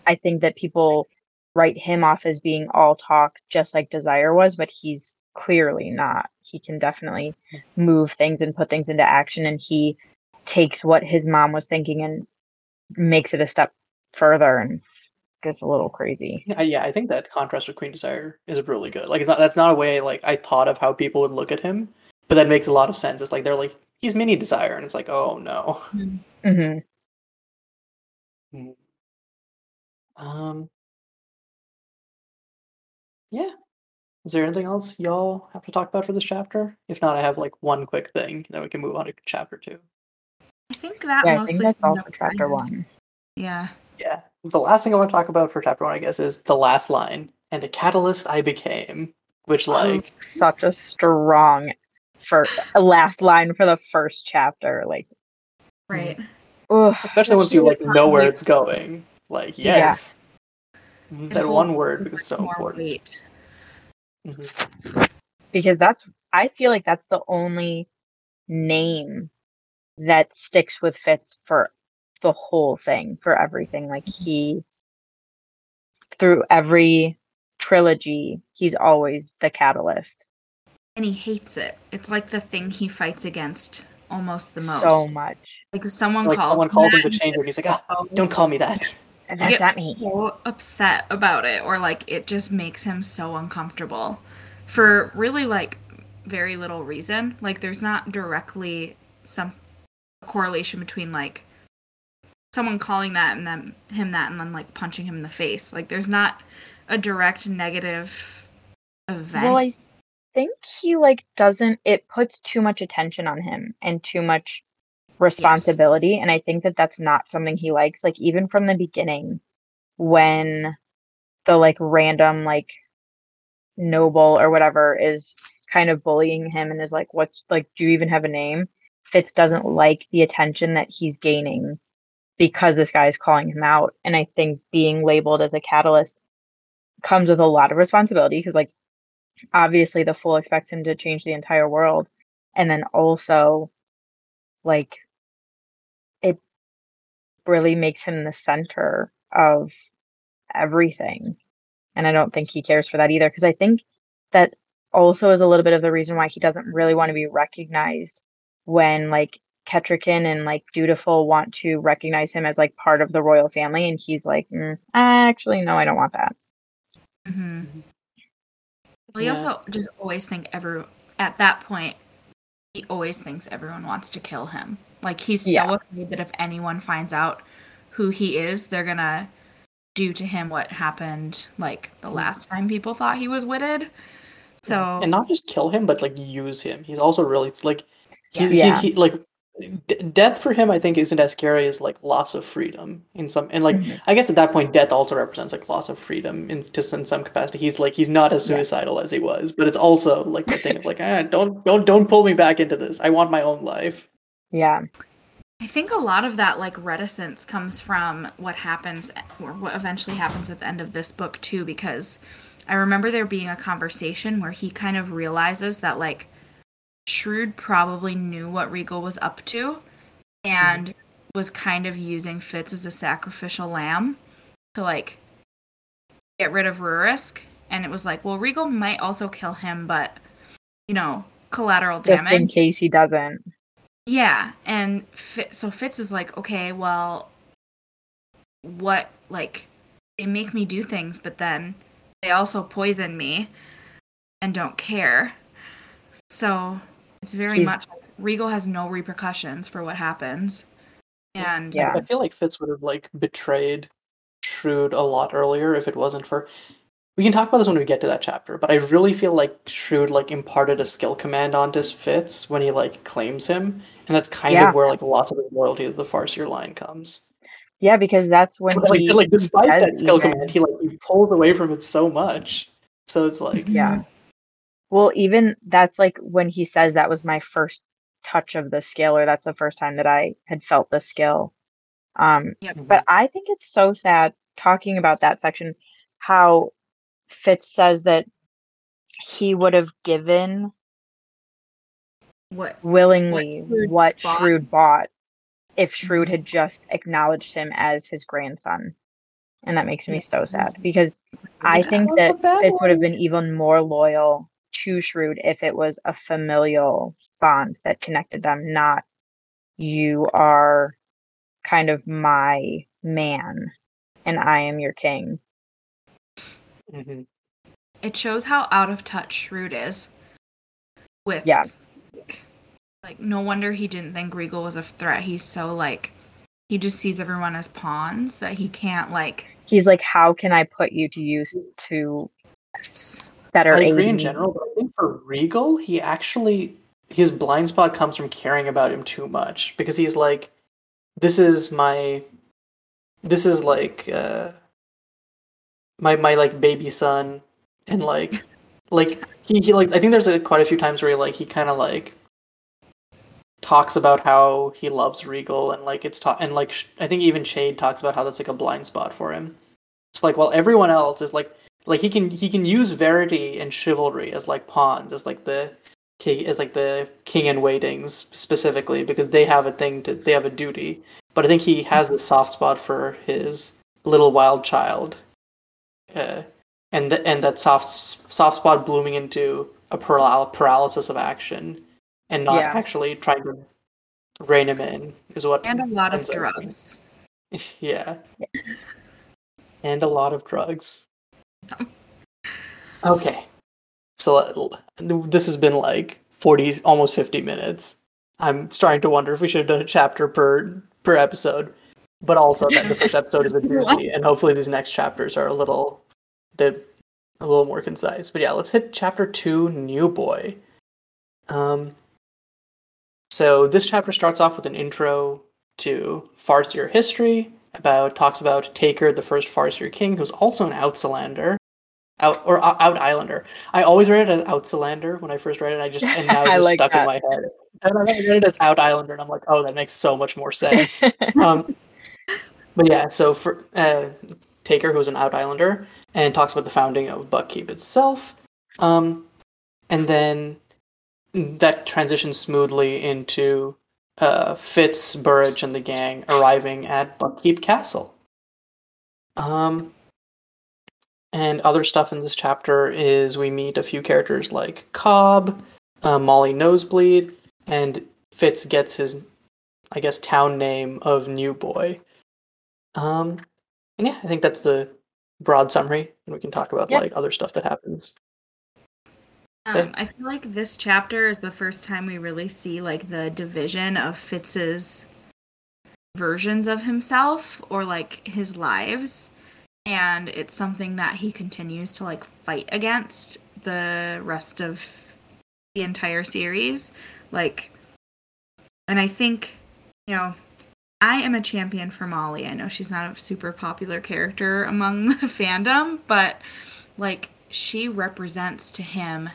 I think that people write him off as being all talk, just like Desire was, but he's clearly not. He can definitely move things and put things into action, and he takes what his mom was thinking and makes it a step further and gets a little crazy. Yeah, yeah, I think that contrast with Queen Desire is really good. Like, it's not, that's not a way like I thought of how people would look at him, but that makes a lot of sense. It's like they're like he's mini Desire, and it's like, oh no. hmm Um. Yeah. Is there anything else y'all have to talk about for this chapter? If not, I have like one quick thing, then we can move on to chapter two. I think that Yeah, I mostly think that's all for up chapter one. Yeah. Yeah. The last thing I want to talk about for chapter one, I guess, is the last line. And a catalyst I became. Which like Such a strong for last line for the first chapter. Like, Right. ugh. especially once you like know where it's going. Like, yes. It That one word is so important. weight. Mhm. because that's I feel like that's the only name that sticks with Fitz for the whole thing, for everything. Like he through every trilogy, he's always the catalyst. And he hates it. It's like the thing he fights against almost the most. So much. like if someone Like calls someone calls him that, to change it, and he's like, ah, oh, don't call me that. And Yeah. that's not me. so upset about it or like it just makes him so uncomfortable for really like very little reason like there's not directly some correlation between like someone calling that and then him that and then like punching him in the face. Like there's not a direct negative event. Well, I think he like doesn't it puts too much attention on him and too much responsibility and I think that that's not something he likes. Like even from the beginning when the like random like noble or whatever is kind of bullying him and is like what's like do you even have a name? Fitz doesn't like the attention that he's gaining because this guy is calling him out. And I think being labeled as a catalyst comes with a lot of responsibility because like obviously the fool expects him to change the entire world. And then also like it really makes him the center of everything. And i don't think he cares for that either because i think that also is a little bit of the reason why he doesn't really want to be recognized when like Kettricken and like Dutiful want to recognize him as like part of the royal family and he's like mm, actually no i don't want that Mm-hmm. well he Yeah. also just always think every at that point he always thinks everyone wants to kill him like he's Yeah. so afraid that if anyone finds out who he is they're gonna do to him what happened like the last time people thought he was witted so and not just kill him, but like use him. He's also really like he's Yeah. He, he like d- death for him. I think isn't as scary as like loss of freedom in some and like Mhm. I guess at that point death also represents like loss of freedom in just in some capacity. He's like he's not as Yeah. suicidal as he was, but it's also like the thing of like ah, don't don't don't pull me back into this. I want my own life. yeah I think a lot of that like reticence comes from what happens or what eventually happens at the end of this book too because I remember there being a conversation where he kind of realizes that like Shrewd probably knew what Regal was up to and mm-hmm. was kind of using Fitz as a sacrificial lamb to like get rid of Rurisk. And it was like well Regal might also kill him but you know collateral just damage. in case he doesn't. Yeah, and Fitz, so Fitz is like, okay, well, what like they make me do things, but then they also poison me and don't care. So it's very He's- much like Regal has no repercussions for what happens, and Yeah. I feel like Fitz would have like betrayed Shrewd a lot earlier if it wasn't for we can talk about this when we get to that chapter, but I really feel like Shrewd like imparted a skill command onto Fitz when he like claims him, and that's kind Yeah. of where like lots of his loyalty to the Farseer line comes. Yeah, because that's when like, he like despite that skill even- command, he like he pulls away from it so much. So it's like Yeah. Well, even that's like when he says that was my first touch of the skill, or that's the first time that I had felt the skill. Um, Yep. but I think it's so sad talking about that section, how Fitz says that he would have given What? willingly Shrewd what bought. Shrewd bought if Shrewd had just acknowledged him as his grandson. And that makes me so sad because I think that a Fitz would have been even more loyal to Shrewd if it was a familial bond that connected them, not you are kind of my man and I am your king. Mhm. It shows how out of touch Shrewd is. With Yeah. Like no wonder he didn't think Regal was a threat. He's so like he just sees everyone as pawns that he can't like He's like, How can I put you to use to I agree in general, but I think for Regal, he actually his blind spot comes from caring about him too much because he's like, this is my, this is like uh, my my like baby son, and like, like he, he like I think there's a, quite a few times where he like he kind of like talks about how he loves Regal and like it's ta- and like sh- I think even Chade talks about how that's like a blind spot for him. It's like while everyone else is like like he can he can use verity and chivalry as like pawns as like the king as like the king in waitings specifically because they have a thing to they have a duty but i think he has the soft spot for his little wild child uh, and th- and that soft soft spot blooming into a paral- paralysis of action and not Yeah. actually trying to rein him in is what and a lot of drugs. yeah. And a lot of drugs. Okay. So this has been like 40 almost 50 minutes. I'm starting to wonder if we should have done a chapter per per episode. But also that the first episode is a doozy and hopefully these next chapters are a little the a little more concise. But yeah, let's hit chapter 2 New Boy. Um so this chapter starts off with an intro to Farseer history about talks about Taker, the first Farseer king, who's also an Outsalander, out or uh, Out Islander. I always read it as Outsalander when I first read it. I just and now it's just like stuck in my head. And I read it as Out Islander, and I'm like, oh, that makes so much more sense. um, but yeah, so for uh, Taker, who's an Out Islander, and talks about the founding of Buckkeep itself, um, and then that transitions smoothly into uh, Fitz, Burrich, and the gang arriving at Buckkeep Castle. Um, and other stuff in this chapter is we meet a few characters like Cobb, uh, Molly Nosebleed, and Fitz gets his, I guess, town name of New Boy. Um, and yeah, I think that's the broad summary, and we can talk about Yeah. like other stuff that happens. Um, I feel like this chapter is the first time we really see like the division of Fitz's versions of himself or like his lives. And it's something that he continues to like fight against the rest of the entire series. Like, and I think, you know, I am a champion for Molly. I know she's not a super popular character among the fandom, but like she represents to him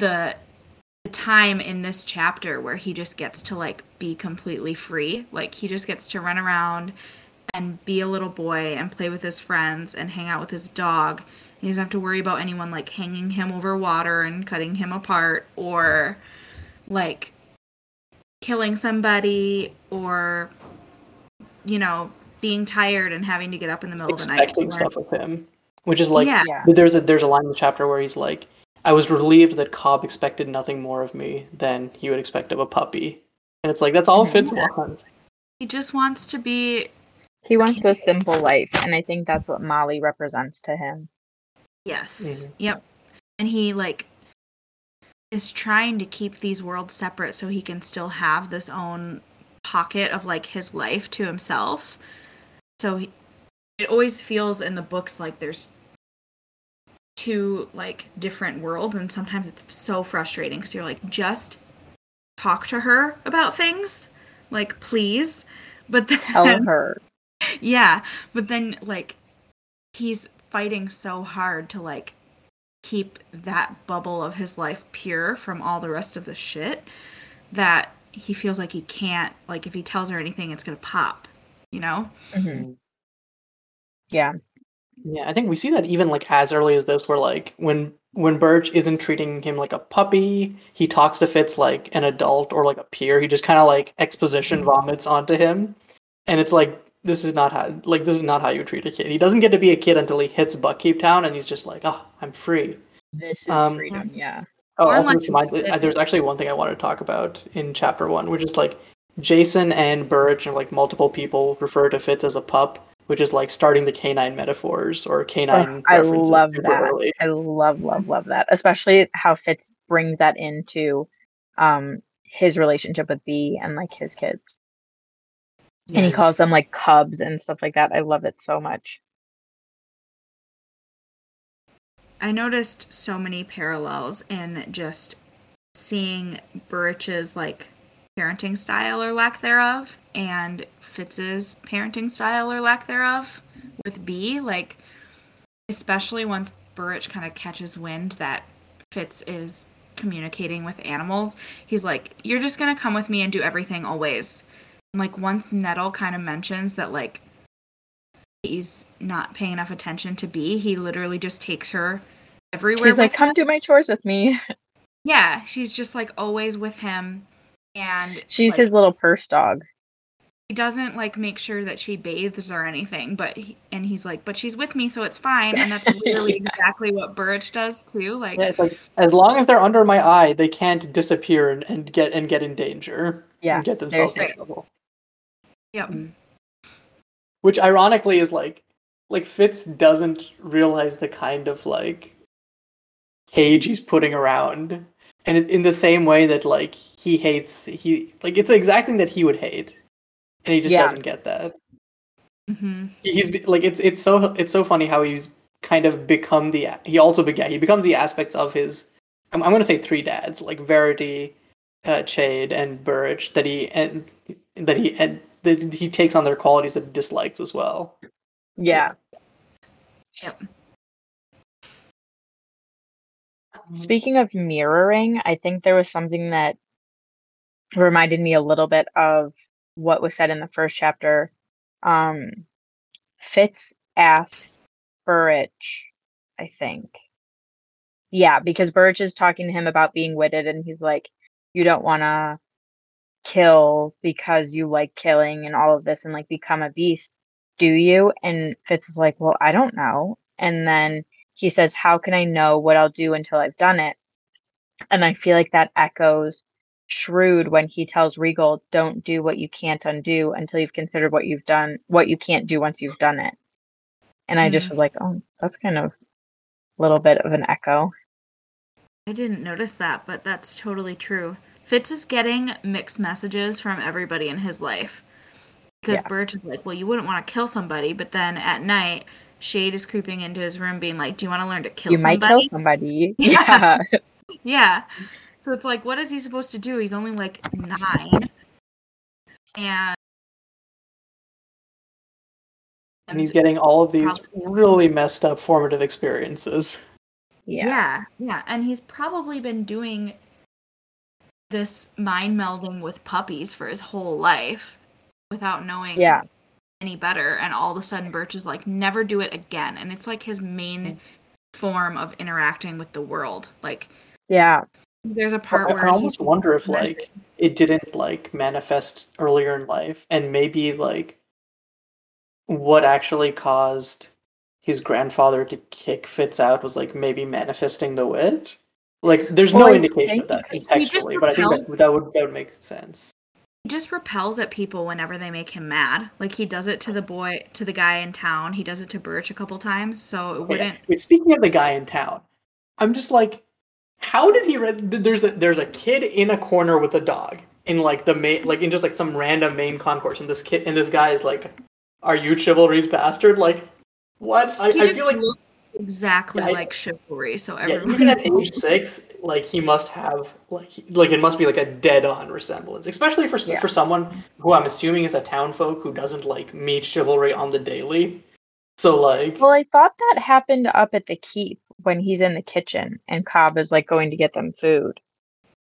the the time in this chapter where he just gets to like be completely free. Like he just gets to run around and be a little boy and play with his friends and hang out with his dog. He doesn't have to worry about anyone like hanging him over water and cutting him apart or like killing somebody or you know being tired and having to get up in the middle of the night. expecting stuff of him, which is like Yeah. Yeah. there's a there's a line in the chapter where he's like, "I was relieved that Cobb expected nothing more of me than he would expect of a puppy," and it's like that's all. Fitz wants. He just wants to be He wants a simple life, and I think that's what Molly represents to him. Yes. Mhm. Yep. And he like is trying to keep these worlds separate so he can still have this own pocket of like his life to himself. So he, it always feels in the books like there's two like different worlds and sometimes it's so frustrating because you're like just talk to her about things like please but then Tell her. yeah but then like he's fighting so hard to like keep that bubble of his life pure from all the rest of the shit that he feels like he can't like if he tells her anything it's gonna pop you know Mhm. Yeah. Yeah, I think we see that even like as early as this, where like when when Burrich isn't treating him like a puppy, he talks to Fitz like an adult or like a peer. He just kind of like exposition vomits onto him, and it's like this is not how like this is not how you treat a kid. He doesn't get to be a kid until he hits Buckkeep Town, and he's just like, oh, I'm free. This is Um, freedom. Yeah. Oh, Or also like reminds me, Fitz- there's actually one thing I want to talk about in chapter one, which is like Jason and Burrich and like multiple people refer to Fitz as a pup, which is like starting the canine metaphors or canine I love that. early. I love, love, love that. Especially how Fitz brings that into um his relationship with Bee and like his kids. And he calls them like cubs and stuff like that. I love it so much. I noticed so many parallels in just seeing Burrich's like parenting style or lack thereof and Fitz's parenting style or lack thereof with Bee. Like, especially once Burrich kind of catches wind that Fitz is communicating with animals, he's like, You're just gonna come with me and do everything always. And like, once Nettle kind of mentions that, like, he's not paying enough attention to Bee, he literally just takes her everywhere. He's like, with come do my chores with me. Yeah, she's just like always with him, and She's like, his little purse dog. He doesn't like make sure that she bathes or anything, but he, and he's like, but she's with me, so it's fine. And that's literally Yeah. exactly what Burrich does too. Like, Yeah, it's like as long as they're under my eye, they can't disappear and, and get and get in danger Yeah. and get themselves in there's- trouble. yep, hmm. Which ironically is like like Fitz doesn't realize the kind of like cage he's putting around, and in the same way that like he hates he like it's the exact thing that he would hate, and he just Yeah. doesn't get that. hmm He's like it's it's so it's so funny how he's kind of become the he also be, yeah, he becomes the aspects of his I'm, I'm gonna say three dads like Verity, uh, Chade, and Burrich that he and that he and that he takes on their qualities that he dislikes as well. Yeah. Yeah. Speaking of mirroring, I think there was something that reminded me a little bit of what was said in the first chapter. Um, Fitz asks Burrich, I think. Yeah, because Burrich is talking to him about being witted, and he's like, You don't want to kill because you like killing and all of this and like become a beast, do you? And Fitz is like, Well, I don't know. And then he says, How can I know what I'll do until I've done it? And I feel like that echoes Shrewd when he tells Regal, Don't do what you can't undo until you've considered what you've done, what you can't do once you've done it. And I just Mhm. was like, Oh, that's kind of a little bit of an echo. I didn't notice that, but that's totally true. Fitz is getting mixed messages from everybody in his life. Because Yeah. Burrich is like, well, you wouldn't want to kill somebody, but then at night, Chade is creeping into his room being like, do you want to learn to kill you somebody? You might kill somebody. Yeah. Yeah. Yeah. So it's like, what is he supposed to do? He's only like nine. And And he's getting all of these really messed up formative experiences. yeah. yeah, yeah, and he's probably been doing this mind melding with puppies for his whole life without knowing Yeah. any better. And all of a sudden, Burrich is like, never do it again. And it's like his main mm. form of interacting with the world. Like, Yeah. There's a part I where I almost wonder if like it didn't like manifest earlier in life, and maybe like what actually caused his grandfather to kick Fitz out was like maybe manifesting the wit. Like, there's no Well, I indication of that think he just contextually, but I think that that would that would make sense. he just repels at people whenever they make him mad. Like he does it to the boy, to the guy in town. He does it to Burrich a couple times. So it wouldn't. Wait, speaking of the guy in town, I'm just like, how did he read? There's a there's a kid in a corner with a dog in like the main like in just like some random main concourse, and this kid and this guy is like, "Are you chivalry's bastard?" Like, what? I, He I feel like looks exactly Yeah, I- like chivalry. So Yeah, everyone even at age six, like he must have like like it must be like a dead-on resemblance, especially for Yeah. for someone who I'm assuming is a town folk who doesn't like meet chivalry on the daily. So like, Well, I thought that happened up at the keep when he's in the kitchen and Cobb is like going to get them food.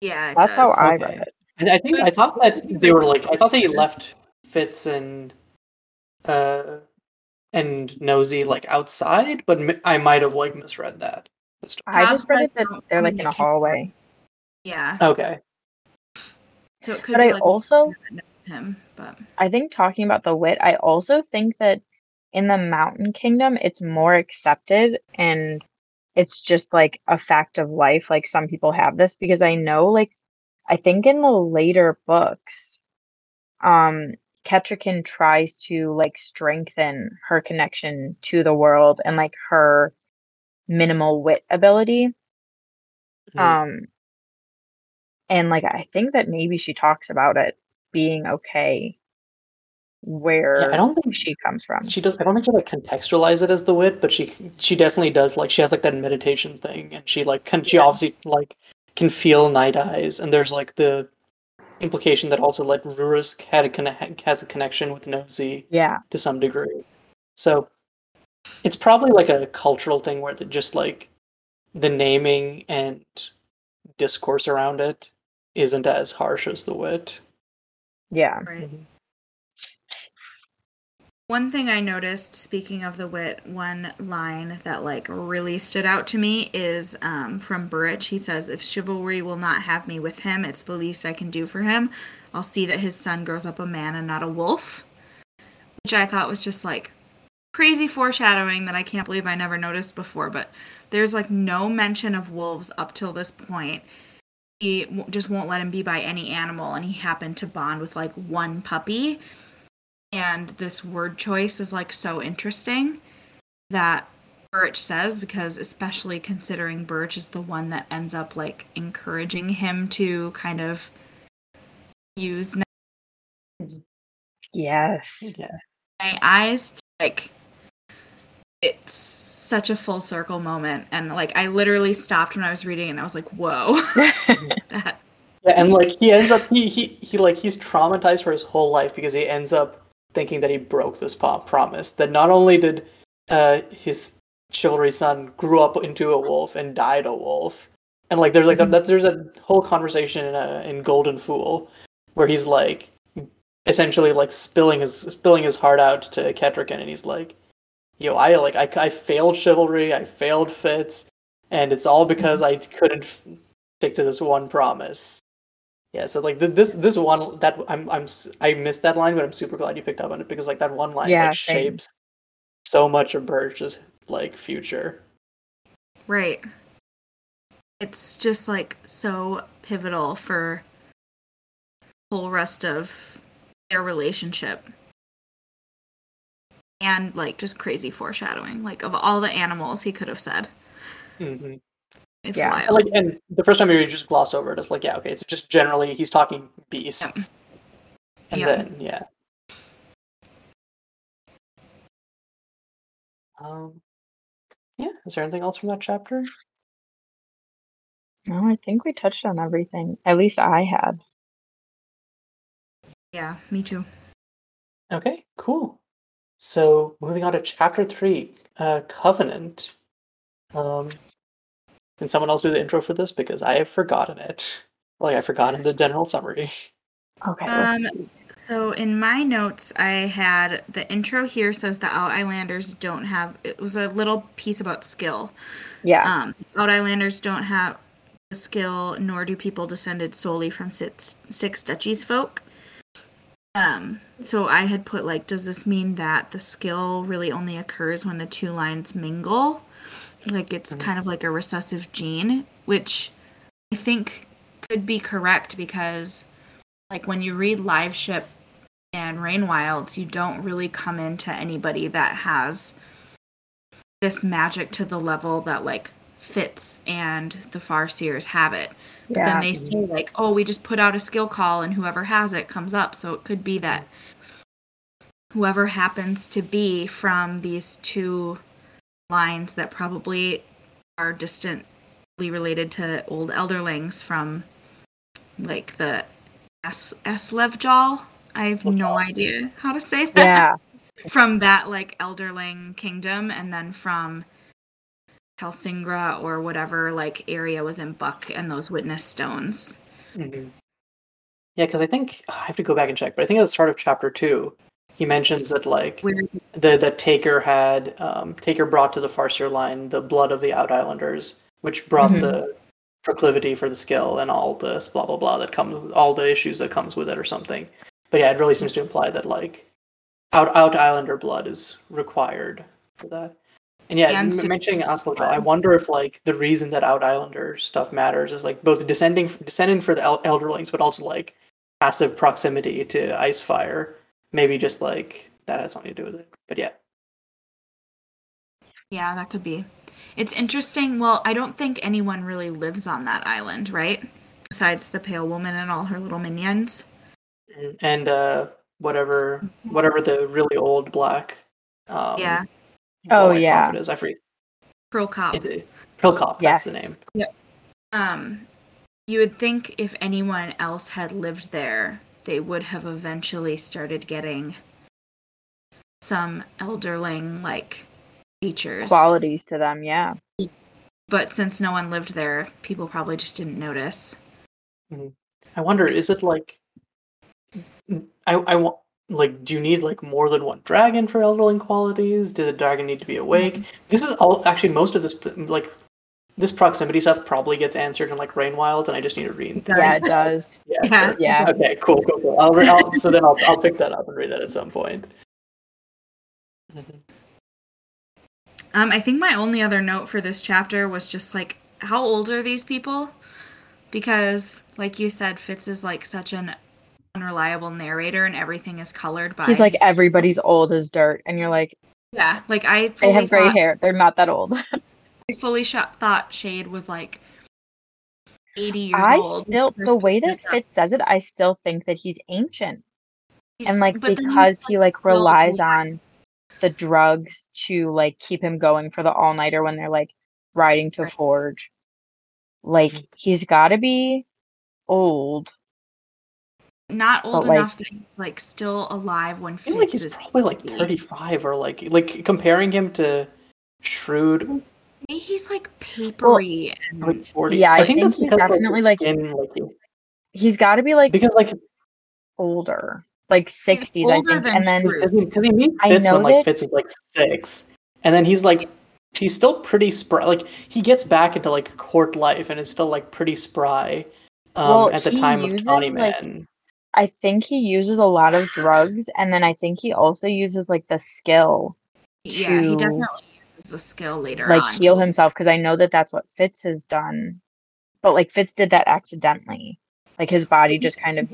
yeah, it That's how does. I read it. I I think I thought that they were like I thought they left Fitz and uh and Nosy like outside, but m- I might have like misread that. I just read that they're like in in the a hallway. Yeah. Okay. So it could But be I like a also spirit that knows him, but I think talking about the wit, I also think that in the Mountain Kingdom, it's more accepted and it's just like a fact of life. Like some people have this because I know, like, I think in the later books, um, Kettricken tries to like strengthen her connection to the world and like her minimal wit ability. Mhm. Um, and like I think that maybe she talks about it being okay where Yeah, I don't think she comes from. she does. I don't think she like contextualize it as the wit, but she she definitely does. Like she has like that meditation thing, and she like can she Yeah. obviously like can feel Nighteyes, and there's like the implication that also like Rurisk had a conne- has a connection with Nosy Yeah, to some degree. So it's probably like a cultural thing where the, just like the naming and discourse around it isn't as harsh as the wit. yeah. right. Mm-hmm. One thing I noticed, speaking of the wit, one line that like really stood out to me is um, from Burrich. He says, "If chivalry will not have me with him, it's the least I can do for him. I'll see that his son grows up a man and not a wolf," which I thought was just like crazy foreshadowing that I can't believe I never noticed before. But there's like no mention of wolves up till this point. He just won't let him be by any animal, and he happened to bond with like one puppy and this word choice is like so interesting that Burrich says because especially considering Burrich is the one that ends up like encouraging him to kind of use Yes. Yeah. my eyes to, like it's such a full circle moment and like I literally stopped when I was reading and I was like whoa that Yeah, and like he ends up he he he like he's traumatized for his whole life because he ends up thinking that he broke this promise. That not only did uh his chivalry son grew up into a wolf and died a wolf, and like there's like Mhm. that there's a whole conversation in uh, in Golden Fool where he's like essentially like spilling his spilling his heart out to Kettricken, and he's like, "Yo, I like I I failed chivalry, I failed Fitz, and it's all because I couldn't." F- stick to this one promise yeah, so like th- this this one that I'm I'm s- I missed that line, but I'm super glad you picked up on it because like that one line Yeah, like same. shapes so much of Burrich's like future. right it's just like so pivotal for the whole rest of their relationship and like just crazy foreshadowing like of all the animals he could have said hmm it's Yeah. wild And, like and the first time you just gloss over it, it's like yeah, okay, it's just generally he's talking beasts, and Yeah. then yeah. Um, yeah. Is there anything else from that chapter? No, I think we touched on everything. At least I had. yeah me too Okay, cool. So moving on to chapter three, uh, Covenant. Um, can someone else do the intro for this because I have forgotten it. Like I've forgotten the general summary. Okay. Um. So in my notes, I had the intro here says the Out Islanders don't have. It was a little piece about skill. Yeah. Um, Out Islanders don't have the skill, nor do people descended solely from six, six duchies folk. Um, so I had put like, does this mean that the skill really only occurs when the two lines mingle? Like it's Mhm. kind of like a recessive gene, which I think could be correct because like when you read live ship and rain wilds you don't really come into anybody that has this magic to the level that like fitz and the farseers have it. But then they see like oh we just put out a skill call and whoever has it comes up. So it could be that whoever happens to be from these two lines that probably are distantly related to old elderlings from like the S Eslevjal. I have no idea how to say that. Yeah. From that like elderling kingdom and then from Kelsingra or whatever like area was in Buck and those witness stones. Mhm. Yeah, because I think I have to go back and check, but I think at the start of chapter two, he mentions that like the the Taker had um, Taker brought to the Farseer line the blood of the Out Islanders, which brought Mhm. the proclivity for the skill and all this blah blah blah that comes all the issues that comes with it or something. But yeah, it really seems to imply that like out Out Islander blood is required for that. And yeah, And m- mentioning Aslevjal, I wonder if like the reason that Out Islander stuff matters is like both descending descending for the El- Elderlings, but also like passive proximity to Icefire. Maybe just like that has something to do with it. But yeah. Yeah, that could be. It's interesting. Well, I don't think anyone really lives on that island, right? Besides the pale woman and all her little minions. and uh whatever whatever the really old black um Yeah. Oh, yeah. prophet is i forget Pearl Cop. it, Prilkop, that's the Yes. name Um, you would think if anyone else had lived there, they would have eventually started getting some elderling like features. Qualities to them, yeah. But since no one lived there, people probably just didn't notice. i wonder is it like i i want like do you need like more than one dragon for elderling qualities does the dragon need to be awake Mm-hmm. this is all actually most of this like this proximity stuff probably gets answered in like rain wilds and i just need to read Does. Yeah, it does. yeah, Yeah. Yeah. okay cool cool cool I'll, re- I'll so then I'll, I'll pick that up and read that at some point Mhm. Um, I think my only other note for this chapter was just like, how old are these people? Because, like you said, Fitz is like such an unreliable narrator, and everything is colored by. He's like his- everybody's old as dirt, and you're like, yeah, like I they have gray thought, hair. They're not that old. I fully shot, thought Chade was like eighty years I old. still, the way that He's- Fitz says it, I still think that he's ancient, he's- and like but then he's, because he like relies alive. on the drugs to like keep him going for the all nighter when they're like riding to Right. forge. Like Mhm. he's got to be old. not old but, enough that he's like still alive when I Fitz feel like he's is probably like 35 or like like comparing him to Shrewd Maybe He's like papery and like 40. Yeah, I think, think that's he's because definitely, like, like- skin, like he- He's got to be like because like older, like sixties, I think, than and then because he, 'cause he meets I Fitz know when like that- Fitz is like six, and then he's like he's still pretty spry. Like he gets back into like court life and is still like pretty spry. Um, Well, at the he time of uses, Tawny like, Man. I think he uses a lot of drugs, and then I think he also uses like the skill yeah, he definitely uses the skill later like on. heal himself because I know that that's what Fitz has done, but like Fitz did that accidentally. Like his body just kind of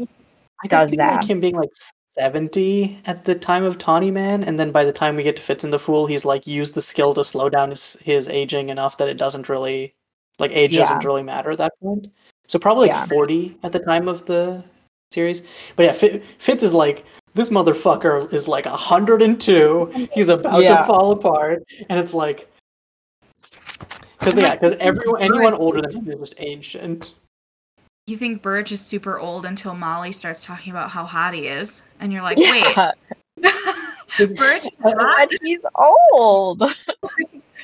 I does can see, like that. him being like 70 at the time of Tawny Man, and then by the time we get to Fitz and the Fool, he's like used the skill to slow down his his aging enough that it doesn't really like age Yeah. doesn't really matter at that point. So probably like Yeah. 40 at the time of the series. But yeah, Fi- Fitz is like this motherfucker is like 102. He's about Yeah. to fall apart, and it's like because yeah, because everyone anyone older than him is just ancient. You think Burrich is super old until Molly starts talking about how hot he is, and you're like, wait, yeah, Burrich is hot? he's old.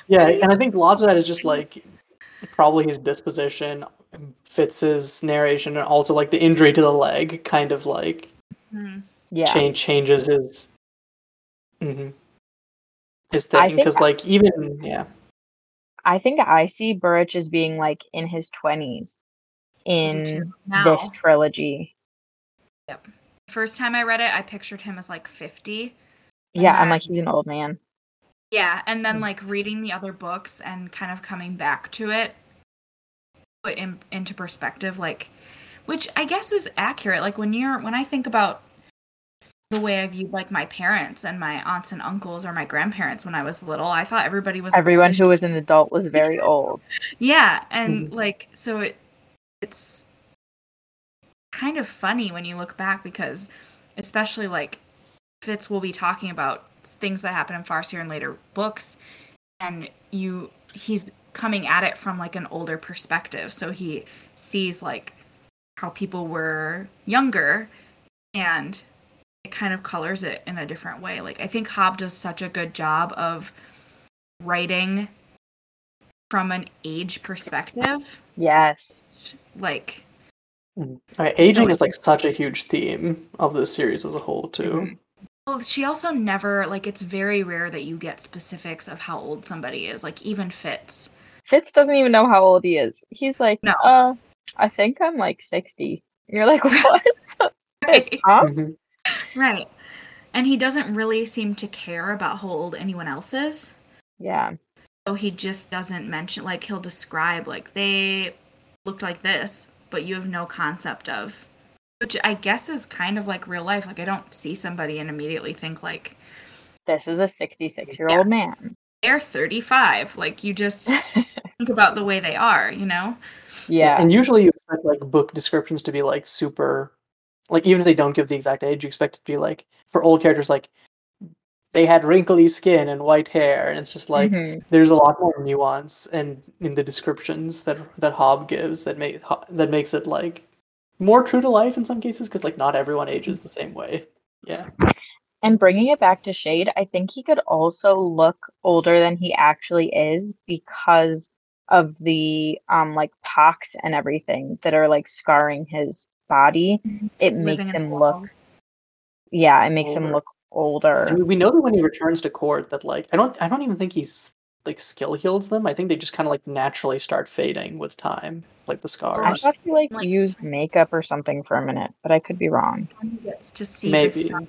Yeah, and I think lots of that is just like probably his disposition, fits his narration, and also like the injury to the leg kind of like Hmm. Yeah, change changes his hmm his I thing because like even yeah I think I see Burrich as being like in his twenties in now. this trilogy. yep First time I read it, I pictured him as like 50. Yeah, I'm like he's an old man. Yeah, and then Mm. like reading the other books and kind of coming back to it, put in, into perspective, like, which I guess is accurate. Like when you're when I think about the way I viewed like my parents and my aunts and uncles or my grandparents when I was little, I thought everybody was Everyone who was an adult was very old. Yeah, and Mhm. like so it it's kind of funny when you look back because especially like Fitz will be talking about things that happen in Farseer and later books and you he's coming at it from like an older perspective so he sees like how people were younger and it kind of colors it in a different way like i think hobb does such a good job of writing from an age perspective Yes. like Okay, aging So- is like such a huge theme of this series as a whole too. Mhm. well she also never like it's very rare that you get specifics of how old somebody is like even fitz Fitz doesn't even know how old he is. He's like, No. uh, I think I'm like 60. You're like, what? right huh? Mhm. Right and he doesn't really seem to care about how old anyone else is Yeah. So he just doesn't mention like he'll describe like they looked like this, but you have no concept of which I guess is kind of like real life. Like I don't see somebody and immediately think like This is a 66 year old man. they're 35. Like you just think about the way they are, you know? Yeah. And usually you expect like book descriptions to be like super like even if they don't give the exact age, you expect it to be like for old characters like they had wrinkly skin and white hair and it's just like Mhm. there's a lot more nuance and in the descriptions that that Hobb gives that make that makes it like more true to life in some cases because like not everyone ages the same way. Yeah. And bringing it back to Chade, I think he could also look older than he actually is because of the um like pox and everything that are like scarring his body. Mm-hmm. It Living makes in him look yeah, it makes him look older. And we know that when he returns to court that like I don't I don't even think he's like skill heals them. I think they just kind of like naturally start fading with time, like the scars. I scars. thought he like Like- used makeup or something for a minute, but I could be wrong. He gets to see Maybe. the sun.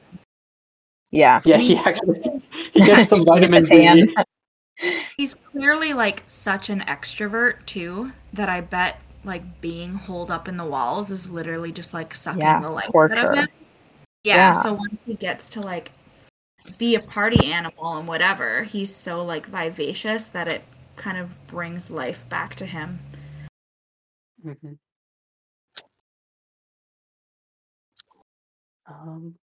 Yeah. Yeah, he actually he gets some He vitamin tan. D. He's clearly like such an extrovert too that I bet like being holed up in the walls is literally just like sucking Yeah, the life out of him. Yeah, Yeah. so once he gets to like be a party animal and whatever, he's so like vivacious that it kind of brings life back to him. Mhm. Um,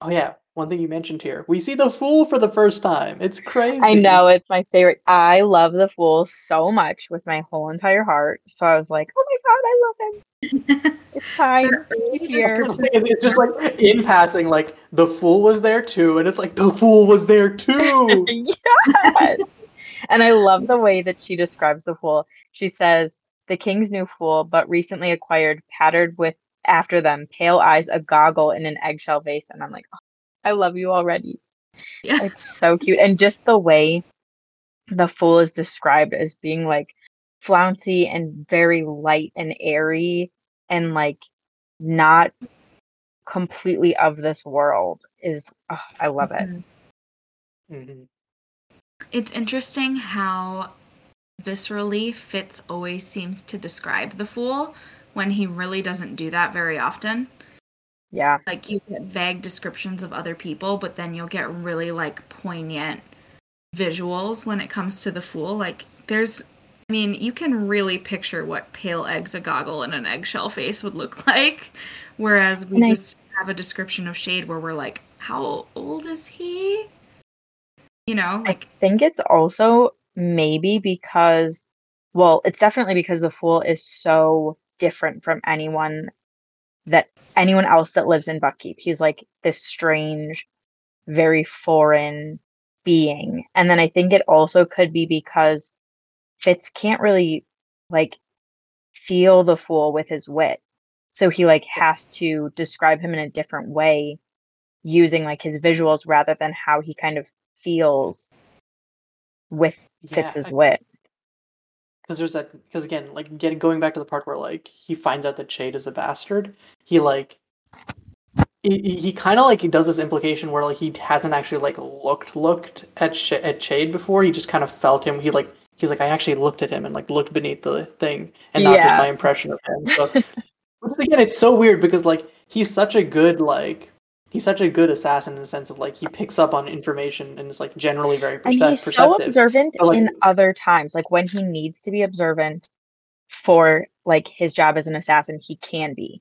oh yeah, one thing you mentioned here. We see the fool for the first time. It's crazy. I know it's my favorite. I love the fool so much with my whole entire heart. So I was like, oh my god, I love him. It's time. Their He's here. It's it's just like in passing, like the fool was there too, and it's like the fool was there too. yes. And I love the way that she describes the fool. She says, the king's new fool, but recently acquired, patterned with after them, pale eyes, a goggle, in an eggshell vase. And I'm like, oh, I love you already. Yeah. It's so cute. And just the way the fool is described as being like flouncy and very light and airy and like not completely of this world is oh, I love it. Mhm. Mhm. It's interesting how viscerally Fitz always seems to describe the fool when he really doesn't do that very often. Yeah. Like you get vague descriptions of other people, but then you'll get really like poignant visuals when it comes to the fool. Like there's I mean, you can really picture what pale eggs, a goggle, and an eggshell face would look like. Whereas we I- just have a description of Chade where we're like, how old is he? You know, like I think it's also maybe because, well, it's definitely because the fool is so different from anyone that anyone else that lives in Buckkeep. He's like this strange, very foreign being. And then I think it also could be because Fitz can't really like feel the fool with his wit. So he like has to describe him in a different way using like his visuals rather than how he kind of feels with Yeah, Fitz's wit. Because there's that because again like getting going back to the part where like he finds out that Chade is a bastard he like he, he- kind of like he does this implication where like he hasn't actually like looked looked at Sh- at Chade before he just kind of felt him he like he's like I actually looked at him and like looked beneath the thing and not just my impression of him. So which again it's so weird because like he's such a good like he's such a good assassin in the sense of like he picks up on information and is like generally very And perspe- he's so observant but, like- in other times. Like when he needs to be observant for like his job as an assassin, he can be.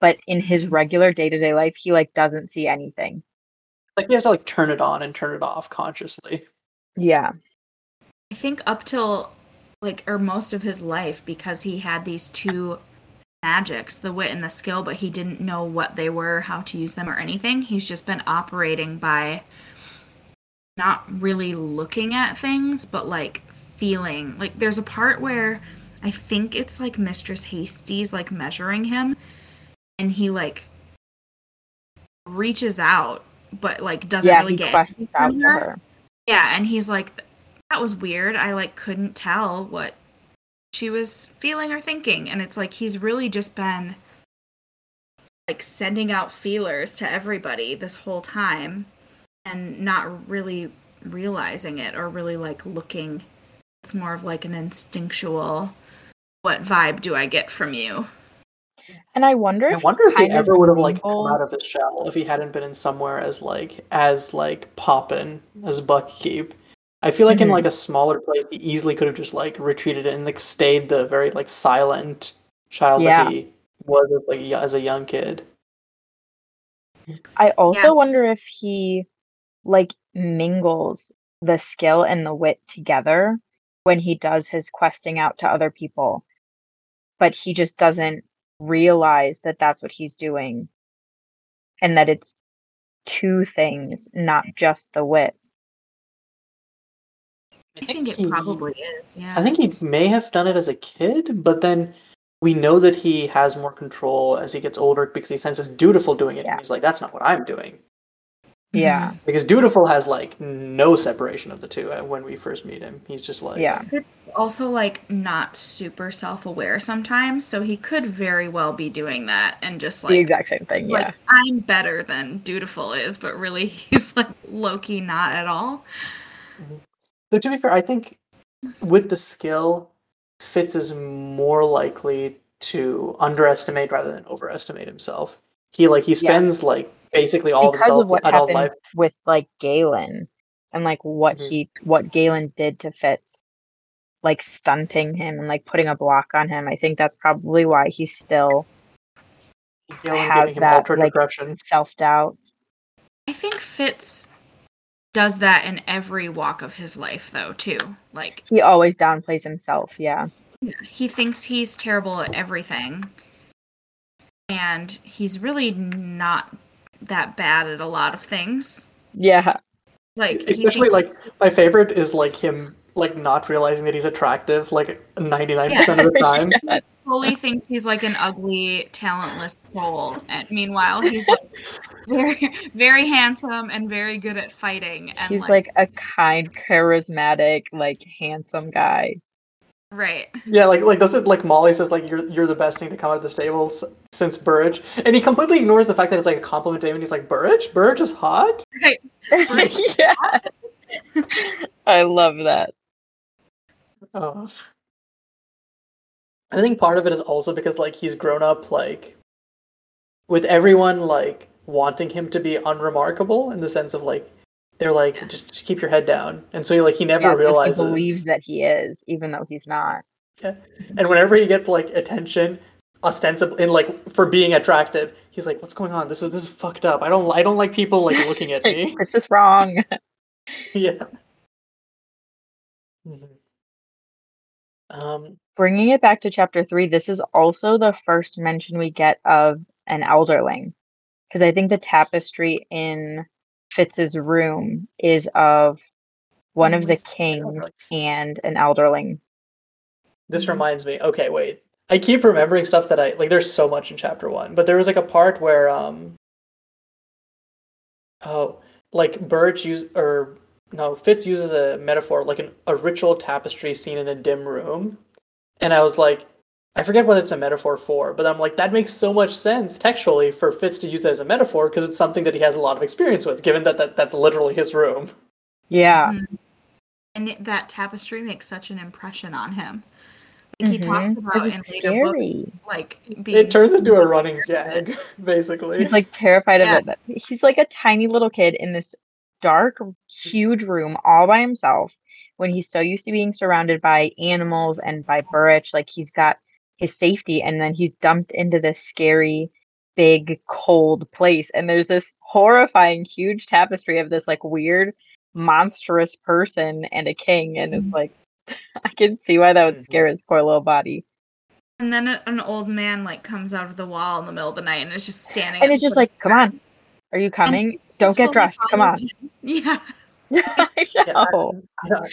But in his mm-hmm. regular day-to-day life, he like doesn't see anything. like he has to like turn it on and turn it off consciously Yeah. I think up till like or most of his life because he had these two magics, the wit and the skill, but he didn't know what they were, how to use them or anything. He's just been operating by not really looking at things, but like feeling. Like there's a part where I think it's like Mistress Hasty's like measuring him and he like reaches out but like doesn't yeah, really get questions out her. Yeah, and he's like that was weird. I like couldn't tell what she was feeling or thinking and it's like he's really just been like sending out feelers to everybody this whole time and not really realizing it or really like looking it's more of like an instinctual what vibe do I get from you? And I wonder I wonder if he ever would have like come out of his shell if he hadn't been in somewhere as like as like poppin as Buckkeep. I feel like in Mhm. like a smaller place he easily could have just like retreated and like stayed the very like silent child Yeah. that he was as like as a young kid. I also Yeah. wonder if he like mingles the skill and the wit together when he does his questing out to other people, but he just doesn't realize that that's what he's doing and that it's two things, not just the wit. I think it he- probably is. Yeah. I think he may have done it as a kid, but then we know that he has more control as he gets older because he senses Dutiful doing it, Yeah. and he's like, "That's not what I'm doing." Yeah. Because Dutiful has like no separation of the two uh, when we first meet him. He's just like, Yeah. It's also like not super self-aware sometimes, so he could very well be doing that and just like the exact same thing. Yeah. like I'm better than dutiful is, but really he's like Loki not at all. So to be fair, I think with the skill, Fitz is more likely to underestimate rather than overestimate himself. He like he spends like basically all because of of what adult happened life. with like Galen and like what Mhm. he what Galen did to Fitz, like stunting him and like putting a block on him. I think that's probably why he's still Galen has giving him that, altered like- aggression. self doubt. I think Fitz does that in every walk of his life though, too. Like He always downplays himself. Yeah. he thinks he's terrible at everything. And he's really not that bad at a lot of things. Yeah. Like Especially thinks- like my favorite is like him like not realizing that he's attractive like 99% of the time. fully thinks he's like an ugly, talentless troll, and meanwhile he's like very, very handsome and very good at fighting. And He's like a kind, charismatic, like handsome guy. right, Yeah, like like doesn't like Molly says like you're you're the best thing to come out of the stables since Burrich, and he completely ignores the fact that it's like a compliment to him, and he's like Burrich, Burrich is hot. right. yeah. I love that. Oh. I think part of it is also because like he's grown up like with everyone like wanting him to be unremarkable in the sense of like they're like just just keep your head down, and so he like he never Yeah, realizes. he believes that he is, even though he's not. yeah And whenever he gets like attention, ostensibly in like for being attractive, he's like, "What's going on? This is this is fucked up. I don't I don't like people like looking at me." this is wrong. yeah. Mhm. Um. Bringing it back to chapter three, this is also the first mention we get of an elderling. Because I think the tapestry in Fitz's room is of one of the kings and an elderling. This reminds me. Okay, wait. I keep remembering stuff that I like. There's so much in chapter one, but there was like a part where um. Oh, like Burrich use or no, Fitz uses a metaphor like an a ritual tapestry seen in a dim room, and I was like, I forget what it's a metaphor for, but I'm like that makes so much sense textually for Fitz to use it as a metaphor because it's something that he has a lot of experience with, given that, that that's literally his room. Yeah. Mhm. And that tapestry makes such an impression on him. Like he talks Mhm. 'Cause about in it's later books, like being It turns into a running gag, basically. He's like terrified Yeah. of it. He's like a tiny little kid in this dark, huge room all by himself when he's so used to being surrounded by animals and by Burrich. Like he's got his safety, and then he's dumped into this scary, big, cold place. And there's this horrifying, huge tapestry of this like weird, monstrous person and a king. And it's like, I can see why that would Mhm. scare his poor little body. And then an old man like comes out of the wall in the middle of the night and is just standing. And it's just like, come on, are you coming? Don't get dressed. Come on. him. Yeah. I Yeah, I-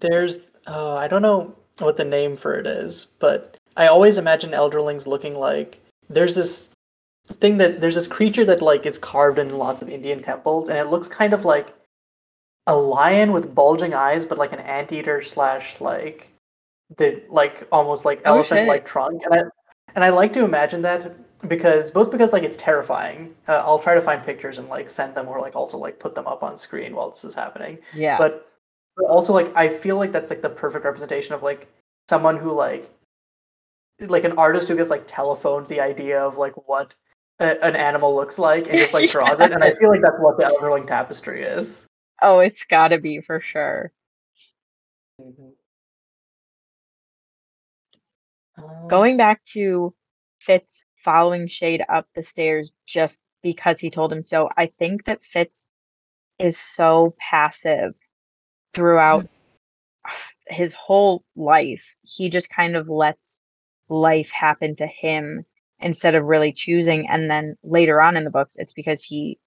There's, uh, I don't know what the name for it is, but I always imagine elderlings looking like there's this thing that there's this creature that like is carved in lots of Indian temples, and it looks kind of like a lion with bulging eyes, but like an anteater slash like the like almost like Oh, elephant like shit. trunk, and I and I like to imagine that because both because like it's terrifying. Uh, I'll try to find pictures and like send them or like also like put them up on screen while this is happening Yeah. but but also like I feel like that's like the perfect representation of like someone who like like an artist who gets like telephoned the idea of like what a, an animal looks like and just like draws it and I feel like that's what the Elderling tapestry is. oh, it's gotta be for sure. Um, Going back to Fitz following Chade up the stairs just because he told him so, I think that Fitz is so passive throughout mm-hmm. his whole life. He just kind of lets life happen to him instead of really choosing. And then later on in the books, it's because he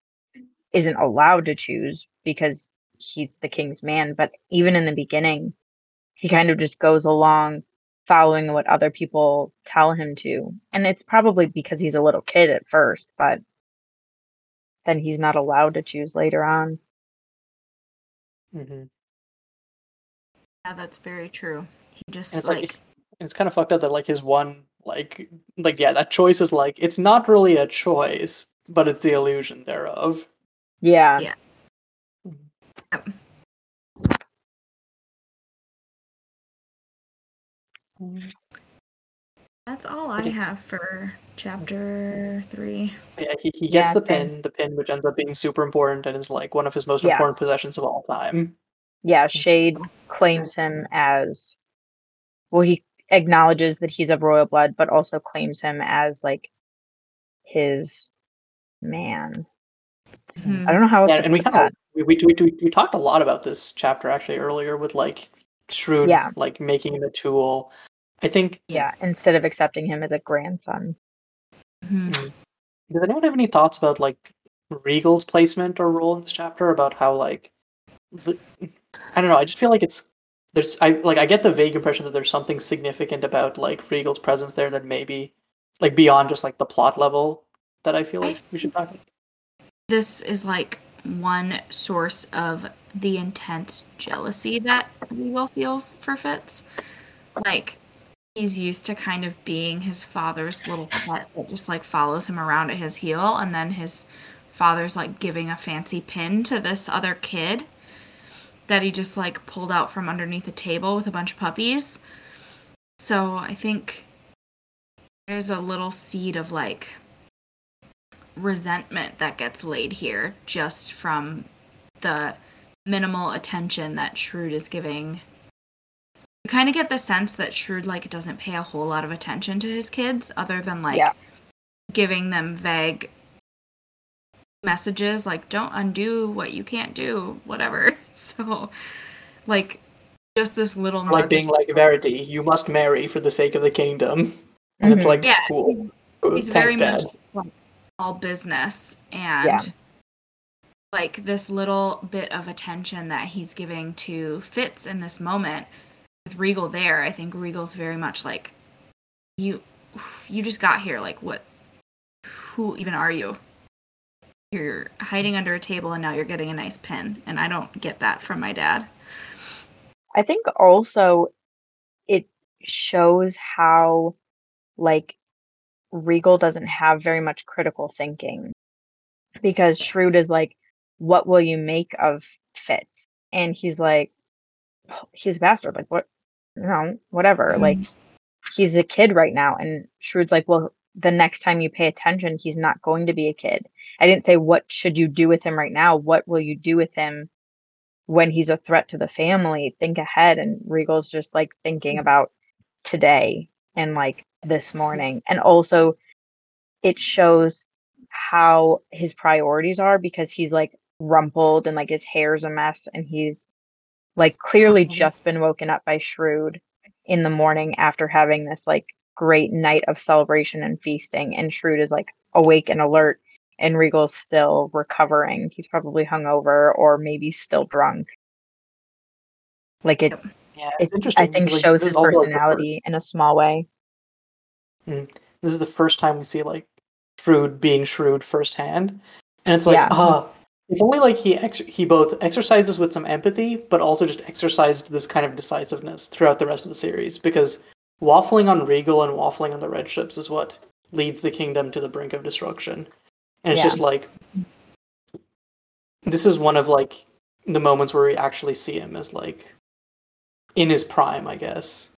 isn't allowed to choose because he's the king's man. But even in the beginning, he kind of just goes along following what other people tell him to. And it's probably because he's a little kid at first, but then he's not allowed to choose later on. Mm-hmm. Yeah, that's very true. He just it's like, like it's kind of fucked up that like his one like like yeah that choice is like it's not really a choice but it's the illusion thereof. Yeah. Yeah. Yep. That's all I have for chapter three. Yeah, he, he gets Yeah, the same. pin, the pin which ends up being super important and is like one of his most Yeah. important possessions of all time. Yeah, Chade claims him as well, he acknowledges that he's of royal blood, but also claims him as like his man. Mhm. I don't know how else Yeah, to and we kind of we, we, we, we, we talked a lot about this chapter actually earlier with like Shrewd Yeah. like making the tool. I think Yeah, instead of accepting him as a grandson. Mhm. does anyone have any thoughts about like Regal's placement or role in this chapter about how like the, I don't know, I just feel like it's there's I like I get the vague impression that there's something significant about like Regal's presence there that maybe like beyond just like the plot level that I feel I like we should talk about. This is like one source of the intense jealousy that Regal feels for Fitz. Like he's used to kind of being his father's little pet that just like follows him around at his heel and then his father's like giving a fancy pin to this other kid that he just like pulled out from underneath a table with a bunch of puppies. So I think there's a little seed of like resentment that gets laid here just from the minimal attention that Shrewd is giving. You kind of get the sense that Shrewd like doesn't pay a whole lot of attention to his kids other than like Yeah. giving them vague messages like don't undo what you can't do, whatever. So like just this little like nugget- being like Verity, you must marry for the sake of the kingdom. And it's Mhm. like Yeah, cool. he's- he's Thanks, very Dad. much like, all business and Yeah. like this little bit of attention that he's giving to Fitz in this moment with Regal there. I think Regal's very much like you. You just got here. Like what? Who even are you? You're hiding under a table and now you're getting a nice pin, and I don't get that from my dad. I think also it shows how like Regal doesn't have very much critical thinking because Shrewd is like, what will you make of Fitz? And he's like, "Oh, he's a bastard. Like, what? No, whatever. Mm-hmm. Like, he's a kid right now. And Shrewd's like, well, the next time you pay attention, he's not going to be a kid. I didn't say, what should you do with him right now? What will you do with him when he's a threat to the family? Think ahead. And Regal's just like thinking mm-hmm. about today and like this morning. And also, it shows how his priorities are because he's like rumpled and like his hair's a mess and he's like clearly Oh. just been woken up by Shrewd in the morning after having this like great night of celebration and feasting, and Shrewd is like awake and alert, and Regal's still recovering. He's probably hungover or maybe still drunk. Like it, Yeah, it it's interesting. I think like, shows his is also, like, the fir- personality in a small way. this is the first time we see like Shrewd being shrewd firsthand, and it's like, Yeah. ah, if only like he ex- he both exercises with some empathy, but also just exercised this kind of decisiveness throughout the rest of the series. Because waffling on Regal and waffling on the red ships is what leads the kingdom to the brink of destruction, and it's Yeah. just like this is one of like the moments where we actually see him as like in his prime, I guess.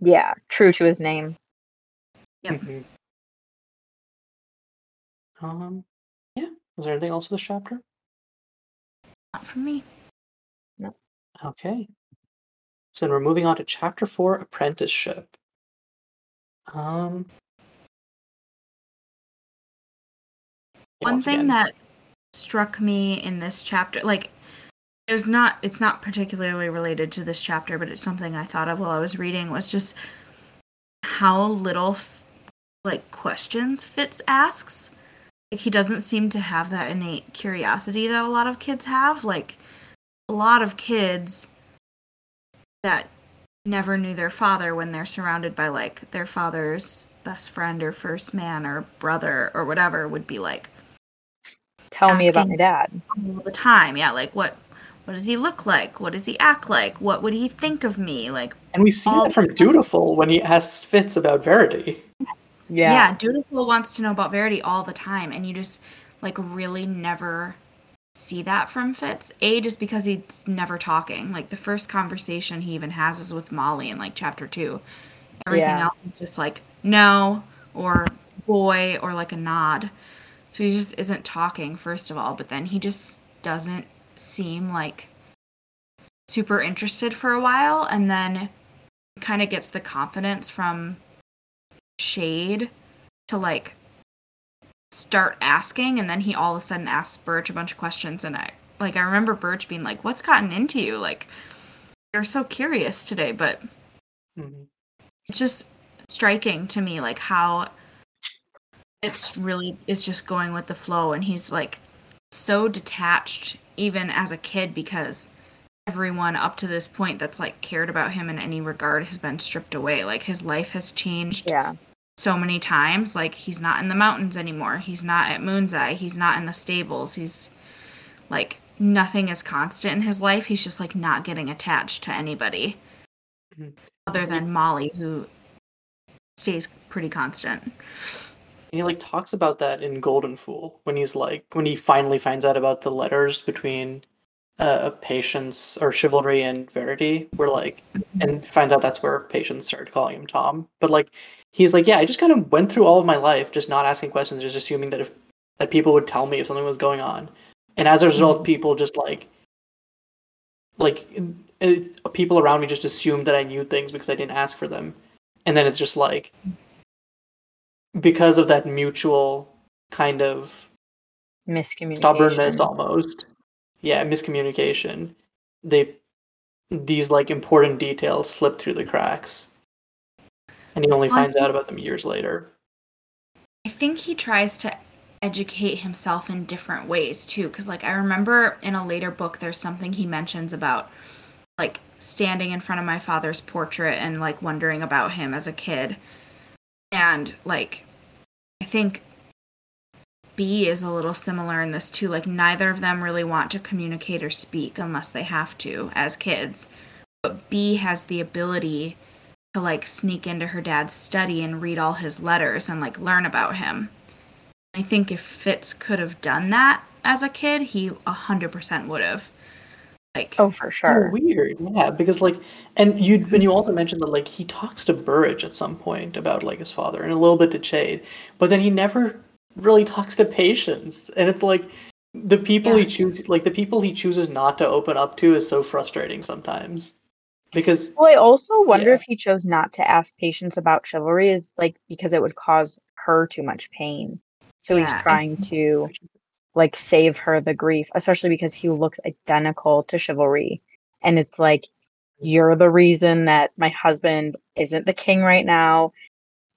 Yeah, true to his name. Yep. Mhm. Um, yeah. Is there anything else for this chapter? Not for me. No. Okay. So then we're moving on to chapter four, apprenticeship. Um. One thing again, that struck me in this chapter, like, there's not, it's not particularly related to this chapter, but it's something I thought of while I was reading, was just how little, f- like, questions Fitz asks. Like, he doesn't seem to have that innate curiosity that a lot of kids have. Like, a lot of kids that never knew their father when they're surrounded by, like, their father's best friend or first man or brother or whatever would be like, Tell me about my dad. all the time. Yeah, like what what does he look like? What does he act like? What would he think of me? Like and we see all that from Dutiful when he asks Fitz about Verity. Yeah. yeah, Dutiful wants to know about Verity all the time and you just like really never see that from Fitz. A just because he's never talking. Like the first conversation he even has is with Molly in like chapter 2. Everything Yeah. else is just like no or boy or like a nod. So he just isn't talking first of all, but then he just doesn't seem like super interested for a while and then kind of gets the confidence from Chade to like start asking and then he all of a sudden asks Burrich a bunch of questions and I like I remember Burrich being like what's gotten into you like you're so curious today but Mhm. it's just striking to me like how it's really is just going with the flow and he's like so detached even as a kid because everyone up to this point that's like cared about him in any regard has been stripped away like his life has changed Yeah. So many times like he's not in the mountains anymore. He's not at moon's eye. He's not in the stables. He's like nothing is constant in his life. He's just like not getting attached to anybody Mhm. other than molly who stays pretty constant. And He like talks about that in Golden Fool when he's like when he finally finds out about the letters between uh Patience or Chivalry and Verity. Where like and finds out that's where Patience started calling him Tom. But like he's like, yeah, I just kind of went through all of my life just not asking questions, just assuming that if that people would tell me if something was going on, and as a result, people just like like it, people around me just assumed that I knew things because I didn't ask for them, and then it's just like because of that mutual kind of Miscommunication. stubbornness almost yeah miscommunication they these like important details slip through the cracks and he only Well, finds out about them years later I think he tries to educate himself in different ways too. Because, like, I remember in a later book, there's something he mentions about, like, standing in front of my father's portrait and, like, wondering about him as a kid. And, like, I think Bee is a little similar in this too. Like, neither of them really want to communicate or speak unless they have to as kids. But Bee has the ability to like sneak into her dad's study and read all his letters and like learn about him. I think if Fitz could have done that as a kid, he a hundred percent would have. Like, Oh, for so sure. weird yeah because like and you and you also mentioned that like he talks to burrich at some point about like his father and a little bit to chade but then he never really talks to Patience, and it's like the people he chooses like the people he chooses not to open up to is so frustrating sometimes because Well, I also wonder Yeah. if he chose not to ask Patience about chivalry is like because it would cause her too much pain. So Yeah, he's trying to like save her the grief, especially because he looks identical to chivalry. and it's like you're the reason that my husband isn't the king right now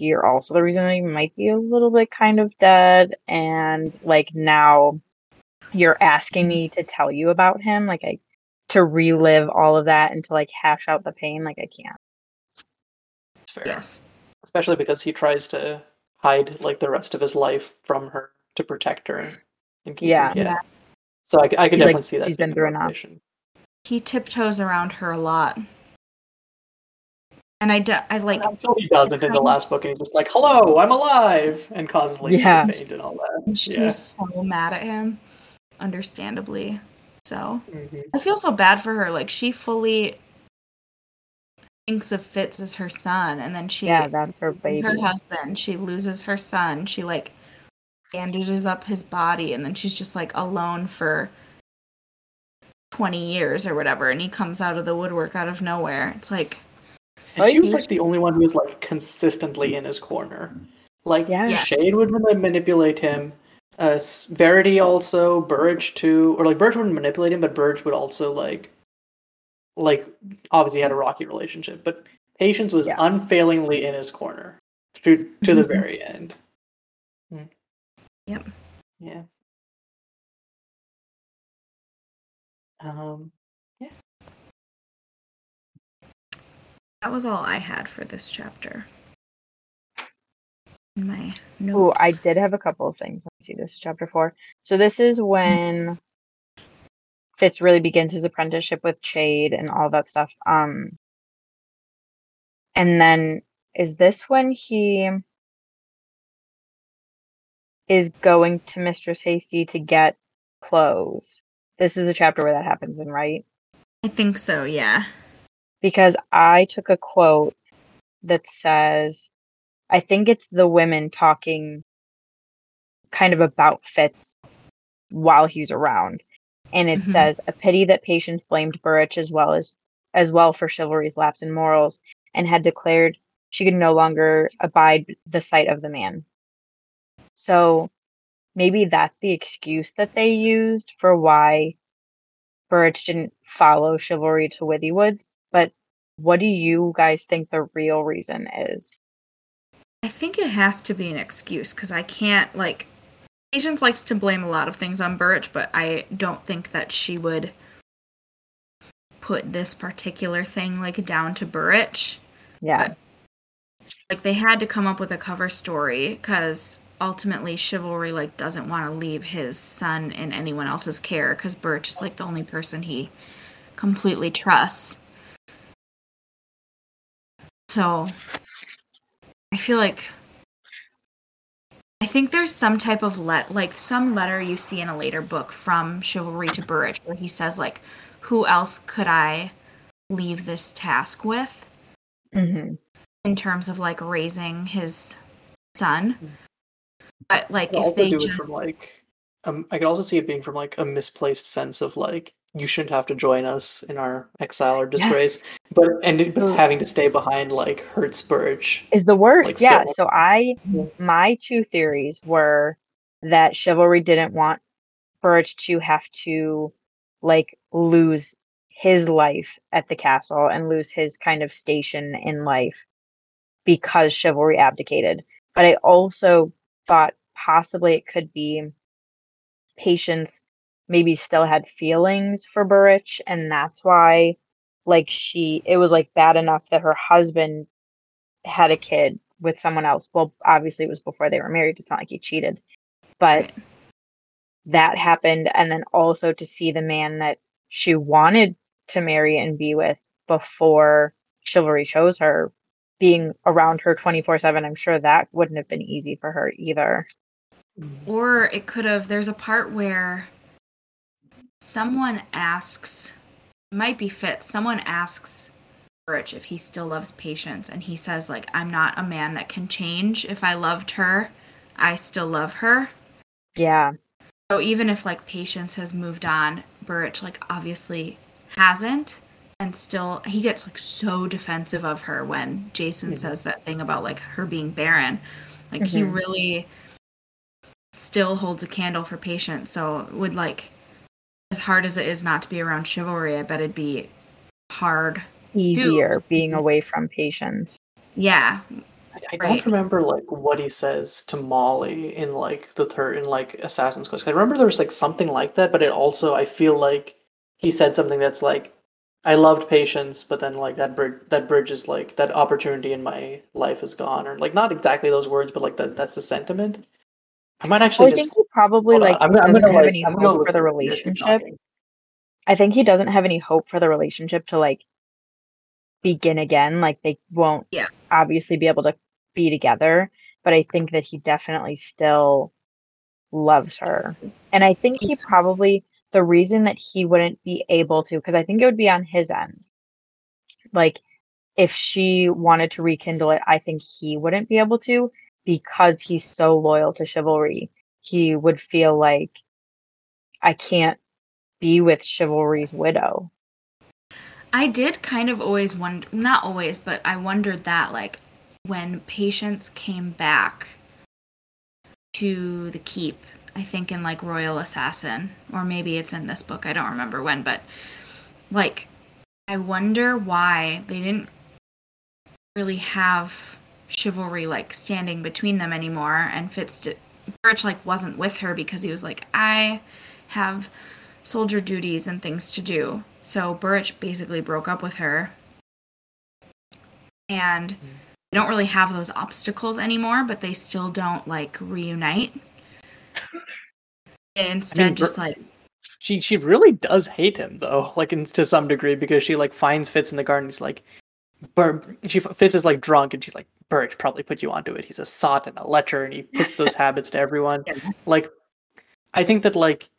you're also the reason that he might be a little bit kind of dead and like now you're asking me to tell you about him like i to relive all of that and to like hash out the pain like i can't It's fair. Yes. Especially because he tries to hide like the rest of his life from her to protect her. And keep Yeah. her- yeah. So I can He's like, definitely see that. she's being been through enough. motivation. He tiptoes around her a lot. And I, do, I like, I'm sure he doesn't in the last book, and he's just like, "Hello, I'm alive," and causes Lacey Yeah. to faint and all that. and she's Yeah. so mad at him, understandably. So Mhm. I feel so bad for her. Like she fully thinks of Fitz as her son, and then she yeah that's her baby her husband. She loses her son. She like bandages up his body, and then she's just like alone for twenty years or whatever. And he comes out of the woodwork out of nowhere. It's like And she was Like- like the only one who was like consistently in his corner. Like Yeah. Yeah. Chade would manipulate him. Uh, Verity also, Burrich too, or like Burrich wouldn't manipulate him, but Burrich would also like, like obviously had a rocky relationship, but Patience was Yeah. unfailingly in his corner to to the very end. Mm. Yep. Yeah. Um. That was all I had for this chapter. My notes. Ooh, I did have a couple of things. Let's see, this is chapter four. So this is when Fitz really begins his apprenticeship with Chade and all that stuff. Um, and then is this when he is going to Mistress Hasty to get clothes? This is the chapter where that happens in, right? I think so. Yeah. Because I took a quote that says, I think it's the women talking kind of about Fitz while he's around. And it Mhm. says, a pity that Patience blamed Burrich as well as as well for chivalry's lapse in morals and had declared she could no longer abide the sight of the man. So maybe that's the excuse that they used for why Burrich didn't follow chivalry to Withywoods. What do you guys think the real reason is? I think it has to be an excuse because I can't like. Patience likes to blame a lot of things on Burrich, but I don't think that she would put this particular thing like down to Burrich. Yeah. Like they had to come up with a cover story because ultimately chivalry like doesn't want to leave his son in anyone else's care because Burrich is like the only person he completely trusts. So I feel like I think there's some type of let like some letter you see in a later book from Chivalry to Burrich where he says like who else could I leave this task with mm-hmm. in terms of like raising his son. But like I if they just from like um, I could also see it being from like a misplaced sense of like you shouldn't have to join us in our exile or disgrace, but and it, but having to stay behind like hurts Burrich. Is the worst. Like, yeah. so- So I, my two theories were that chivalry didn't want Burrich to have to like lose his life at the castle and lose his kind of station in life because chivalry abdicated. But I also thought possibly it could be Patience maybe still had feelings for Burrich, and that's why like she it was like bad enough that her husband had a kid with someone else. Well, obviously it was before they were married. It's not like he cheated. But that happened and then also to see the man that she wanted to marry and be with before chivalry chose her being around her 24/7 I'm sure that wouldn't have been easy for her either. Or it could have, there's a part where someone asks, might be Fitz, someone asks Burrich if he still loves Patience, and he says, like, I'm not a man that can change. If I loved her, I still love her. Yeah. So even if, like, Patience has moved on, Burrich, like, obviously hasn't. And still, he gets like so defensive of her when Jason Mhm. says that thing about like her being barren. Like he Mhm. really still holds a candle for patience. So would like as hard as it is not to be around chivalry, I bet it'd be hard. Easier being away from Patience. Yeah, I, I Right. don't remember like what he says to Molly in like the third in like Assassin's Quest. I remember there was like something like that, but it also I feel like he said something that's like I loved patience, but then like that bridge that bridge is like that opportunity in my life is gone, or like not exactly those words, but like that that's the sentiment. I might Well, actually I just think he probably like I'm, I'm doesn't gonna have like any I'm hope for the at it as you're relationship. I think he doesn't have any hope for the relationship to like begin again. Like they won't Yeah. obviously be able to be together, but I think that he definitely still loves her. And I think he probably the reason that he wouldn't be able to because I think it would be on his end. Like if she wanted to rekindle it, I think he wouldn't be able to because he's so loyal to Chivalry. He would feel like I can't be with Chivalry's widow. I did kind of always wonder, not always, but I wondered that, like, when Patience came back to the keep, I think in like Royal Assassin, or maybe it's in this book, I don't remember when, but like, I wonder why they didn't really have Chivalry like standing between them anymore, and Fitz did, Burrich like wasn't with her because he was like, I have soldier duties and things to do. So Burrich basically broke up with her. And they don't really have those obstacles anymore, but they still don't like reunite. And instead, just Bur- like, She she really does hate him though, like in, to some degree, because she like finds Fitz in the garden. He's like, Bur- she Fitz is like drunk, and she's like, Burrich probably put you onto it. He's a sot and a lecher, and he puts those habits to everyone. Yeah. Like, I think that like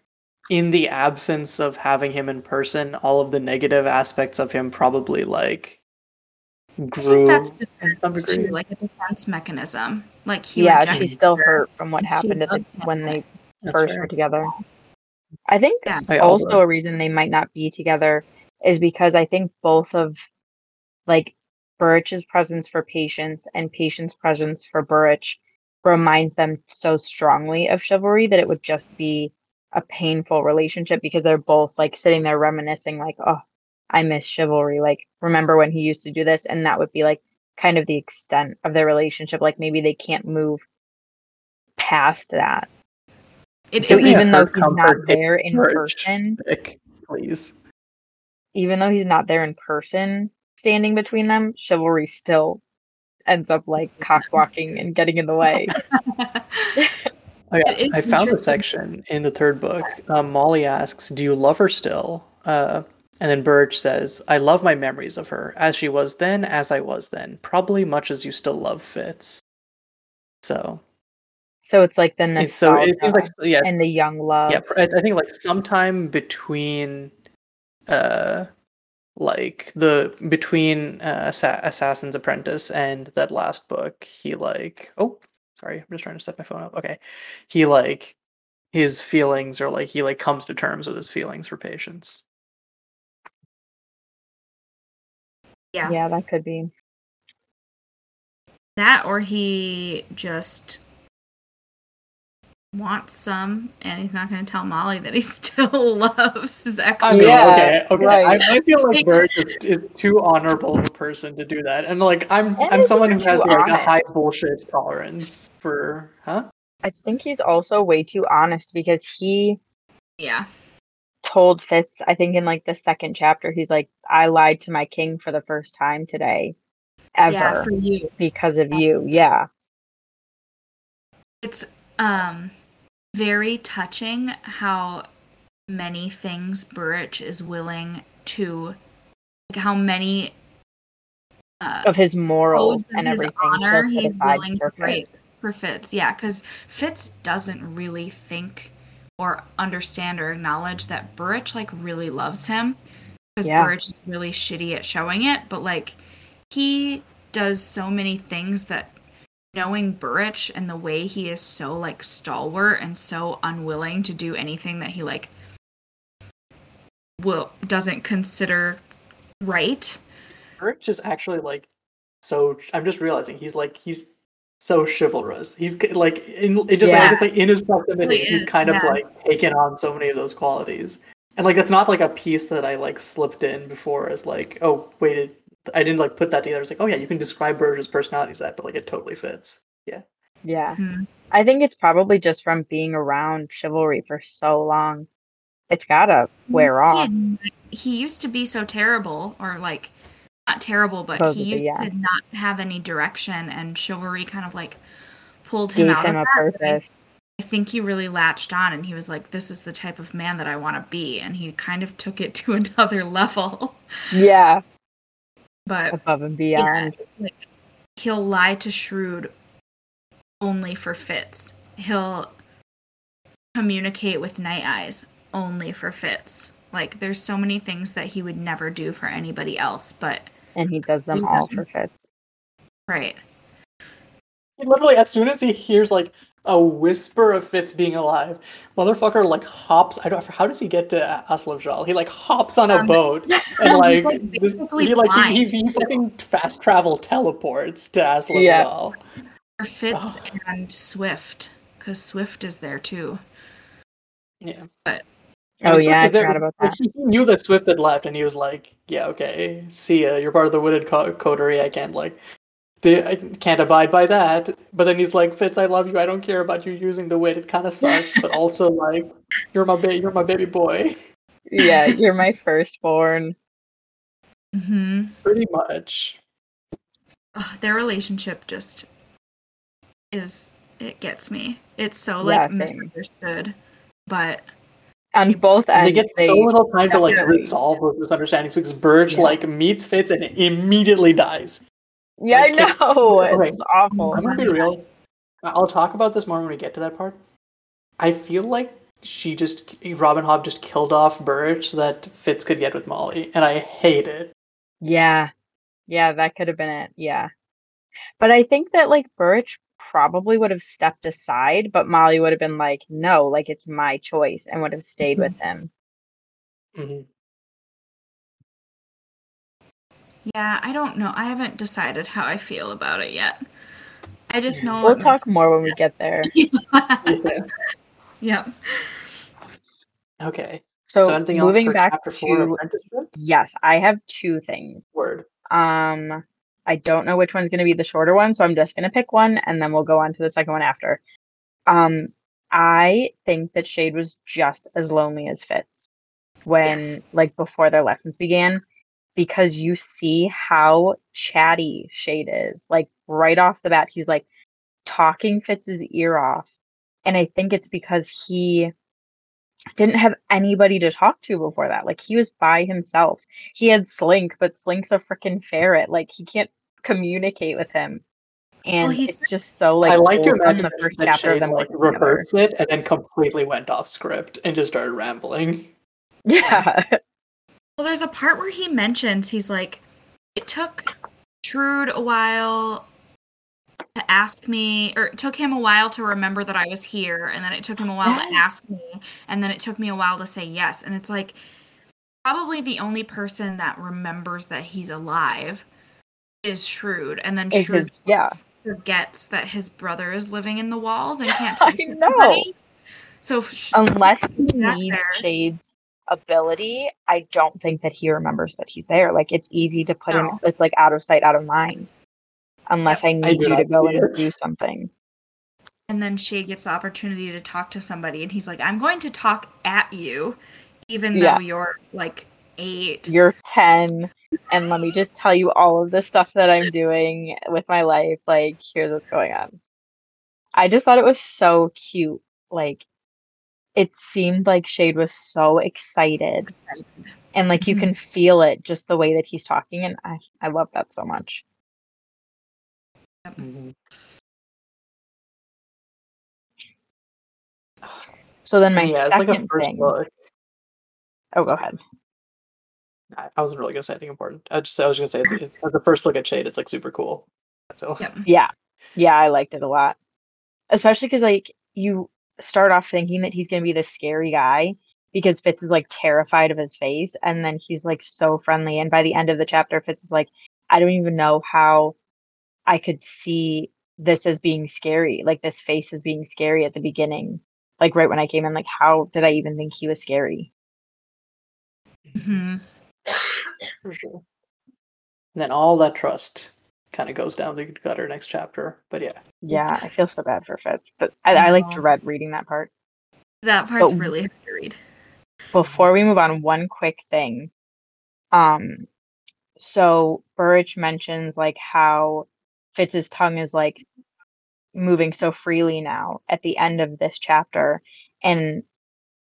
in the absence of having him in person, all of the negative aspects of him probably like I grew think that's defense degree. too, like a defense mechanism. Like he yeah, she's just- still hurt from what She happened at the, when they That's first fair. were together. I think Yeah. Also also- a reason they might not be together is because I think both of like Burrich's presence for Patience and Patience's presence for Burrich reminds them so strongly of Chivalry that it would just be a painful relationship because they're both like sitting there reminiscing like, oh, I miss Chivalry. Like, remember when he used to do this? And that would be like kind of the extent of their relationship. Like maybe they can't move past that. It So even though he's not there in person, please. even though he's not there in person standing between them, Chivalry still ends up like cock blocking and getting in the way. Oh, yeah. It is I found the interesting. section in the third book. Um, Molly asks, "Do you love her still?" Uh, and then Burrich says, "I love my memories of her, as she was then, as I was then, probably much as you still love Fitz." So, So it's like the it's, so nostalgia it seems like yes, and the young love. yeah. I, I think like sometime between, uh, like the between uh, Assa- Assassin's Apprentice and that last book, he like oh sorry, I'm just trying to set my phone up. Okay, he like his feelings or like he like comes to terms with his feelings for patience. yeah. yeah, that could be. That or he just wants some and he's not going to tell Molly that he still loves his ex. I mean, Yeah, okay, okay. right. I, I feel like Like- Burrich is, is too honorable of a person to do that, and like I'm And I'm someone who too has like a high bullshit tolerance for huh. I think he's also way too honest because he Yeah. told Fitz, I think in like the second chapter, he's like, I lied to my king for the first time today. Ever Yeah, for you. because of you. Yeah. It's um very touching how many things Burrich is willing to like how many uh, Of his morals and his everything. honor he's willing to break for Fitz. Yeah, because Fitz doesn't really think or understand or acknowledge that Burrich like really loves him because Yeah. Burrich is really shitty at showing it. But like he does so many things that knowing Burrich and the way he is so like stalwart and so unwilling to do anything that he like will doesn't consider right. Burrich is actually like so. I'm just realizing he's like he's so chivalrous. He's like in it just Yeah. like, it's like in his proximity, he's kind of like taken on so many of those qualities. and like that's not like a piece that I like slipped in before as like oh wait I didn't like put that together. It's like oh yeah you can describe Burrich's personality set, but like it totally fits. Yeah. Yeah. Mhm. I think it's probably just from being around Chivalry for so long. It's gotta wear off. had- He used to be so terrible, or like not terrible, but Supposedly, he used yeah. to not have any direction, and Chivalry kind of like pulled him Gave out him of a that. purpose. I think he really latched on, and he was like, "This is the type of man that I want to be," and he kind of took it to another level. Yeah, But above and beyond. it's like he'll lie to Shrewd only for Fitz. He'll communicate with Nighteyes only for Fitz. Like there's so many things that he would never do for anybody else, but And he does them all for Fitz. right. He literally, as soon as he hears like a whisper of Fitz being alive, motherfucker like hops. I don't. How does he get to Aslevjal? He like hops on a Um, boat and like, like, this- he like he, he, he fucking fast travel teleports to Aslevjal. Yeah. Fitz Oh. and Swift, because Swift is there too. Yeah. But- Oh yeah, I forgot about that. He he knew that Swift had left, and he was like, "Yeah, okay, see ya. You're part of the Wooded co- Coterie. I can't like, the, I can't abide by that." But then he's like, "Fitz, I love you. I don't care about you using the wit. It kind of sucks, but also like, you're my baby. You're my baby boy. Yeah, you're my firstborn. hmm Pretty much." their relationship just is it gets me. It's so like same. misunderstood, but On both And ends, they get they, so little time to like resolve those misunderstandings because Burrich Yeah. like meets Fitz and immediately dies. Yeah, I like, kids- know. Okay. It's awful. I'm gonna be real. I'll talk about this more when we get to that part. I feel like she just Robin Hobb just killed off Burrich so that Fitz could get with Molly, and I hate it. Yeah. Yeah, that could have been it. Yeah. But I think that like Burrich probably would have stepped aside, but Molly would have been like, no, like it's my choice and would have stayed with him. Mhm. Yeah, I don't know. I haven't decided how I feel about it yet. I just know We'll it makes- talk more when we get there. Yeah. yeah. Okay. So, So, anything else moving for back chapter to Apprenticeship? yes, I have two things. Word. Um, I don't know which one's going to be the shorter one, so I'm just going to pick one and then we'll go on to the second one after. Um, I think that Chade was just as lonely as Fitz when, Yes. like, before their lessons began, because you see how chatty Chade is. Like, right off the bat, he's like talking Fitz's ear off. And I think it's because he didn't have anybody to talk to before that. Like, he was by himself he had Slink, but Slink's a freaking ferret. Like he can't communicate with him, and he's- it's just so like I like to wholesome, the first that chapter of Chade them like rehearsed it and then completely went off script and just started rambling. Yeah, Well, there's a part where he mentions he's like, it took Shrewd a while to ask me, or it took him a while to remember that I was here, and then it took him a while to ask me, and then it took me a while to say yes. And it's like, probably the only person that remembers that he's alive is Shrewd, and then Shrewd his- yeah. forgets that his brother is living in the walls and can't I talk to know. anybody. So unless he needs there. Chade's ability, I don't think that he remembers that he's there. Like it's easy to put him. It's like out of sight, out of mind. Unless I need do you to go and do something. And then Chade gets the opportunity to talk to somebody, and he's like, I'm going to talk at you, even Yeah. though you're like eight. You're ten, and let me just tell you all of the stuff that I'm doing with my life. Like, here's what's going on. I just thought it was so cute. Like, it seemed like Chade was so excited, and like you Mhm. can feel it just the way that he's talking, and I I love that so much. So then my yeah, it's second like a first thing. book. Oh, go ahead. I I wasn't really gonna say anything important. I just I was gonna say as it's, the first look at Chade. It's like super cool. So Yep. Yeah. Yeah, I liked it a lot. Especially because like you start off thinking that he's gonna be this scary guy because Fitz is like terrified of his face, and then he's like so friendly. And by the end of the chapter, Fitz is like, I don't even know how I could see this as being scary, like this face as being scary at the beginning. Like right when I came in, like how did I even think he was scary? hmm for sure. And then all that trust kind of goes down the gutter next chapter. But yeah, Yeah, I feel so bad for Fitz, but I, I like Aw. dread reading that part. That part's But- really hard to read. Before we move on, one quick thing. Um, so Burrich mentions like how Fitz's tongue is like moving so freely now at the end of this chapter, and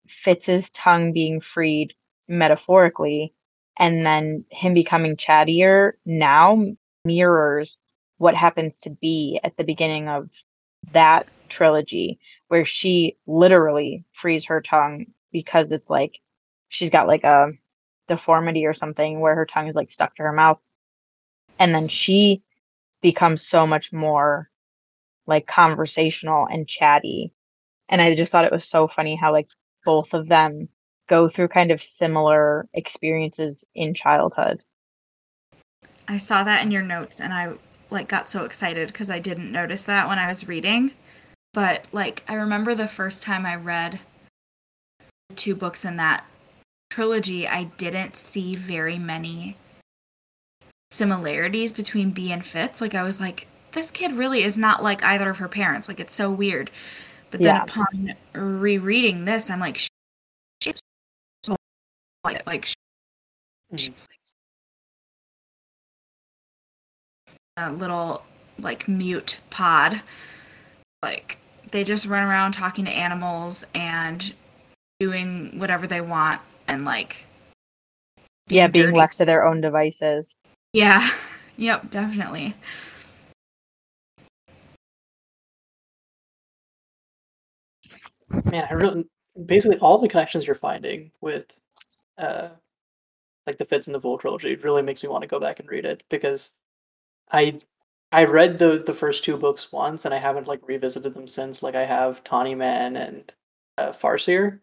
Fitz's tongue being freed metaphorically, and then him becoming chattier now mirrors what happens to Bee at the beginning of that trilogy, where she literally frees her tongue because it's like she's got like a deformity or something where her tongue is like stuck to her mouth. And then she becomes so much more like conversational and chatty. And I just thought it was so funny how like both of them go through kind of similar experiences in childhood. I saw that in your notes and I like got so excited because I didn't notice that when I was reading. But like I remember the first time I read the two books in that trilogy, I didn't see very many similarities between Bee and Fitz. Like I was like, this kid really is not like either of her parents. Like it's so weird. But then Yeah. upon rereading this, I'm like, she's so like like sh- Mhm. A little like mute pod. Like they just run around talking to animals and doing whatever they want and like yeah, being dirty. left to their own devices. Yeah. Yep, definitely. man, I really basically all the connections you're finding with, uh, like the Fitz and the Fool trilogy really makes me want to go back and read it because I I read the the first two books once and I haven't like revisited them since. Like I have Tawny Man and uh, Farseer,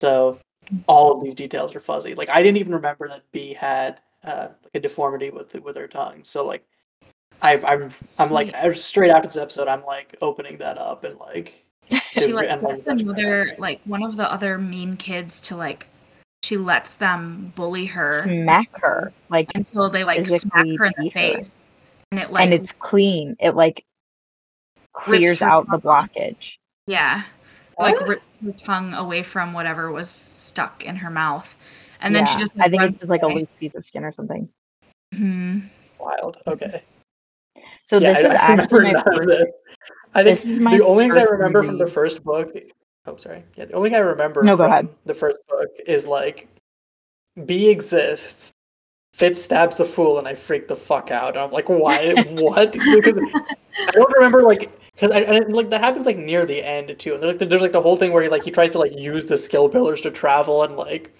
so all of these details are fuzzy. Like I didn't even remember that Bee had uh, like a deformity with with her tongue. So like I I'm I'm like straight after this episode, I'm like opening that up and like She like and lets that's another like one of the other mean kids to like she lets them bully her Smack her. Like until they like smack her in the face. her. Face. And it like and it's clean. It like clears her out the blockage. yeah. Like rips her tongue away from whatever was stuck in her mouth. And then she Yeah, just I think it's just like a loose piece of skin or something. Mhm. wild. Okay. So yeah, this I, is I actually remember my first, this. I think this is my the only things I first remember from the first book. Oh, sorry. Yeah, the only thing I remember No, go ahead. the first book is like Bee exists. Fitz stabs the fool, and I freak the fuck out. And I'm like, why? what? Because I don't remember like because I, and like that happens like near the end too. And there's like, there's like the whole thing where he like he tries to like use the skill pillars to travel and like.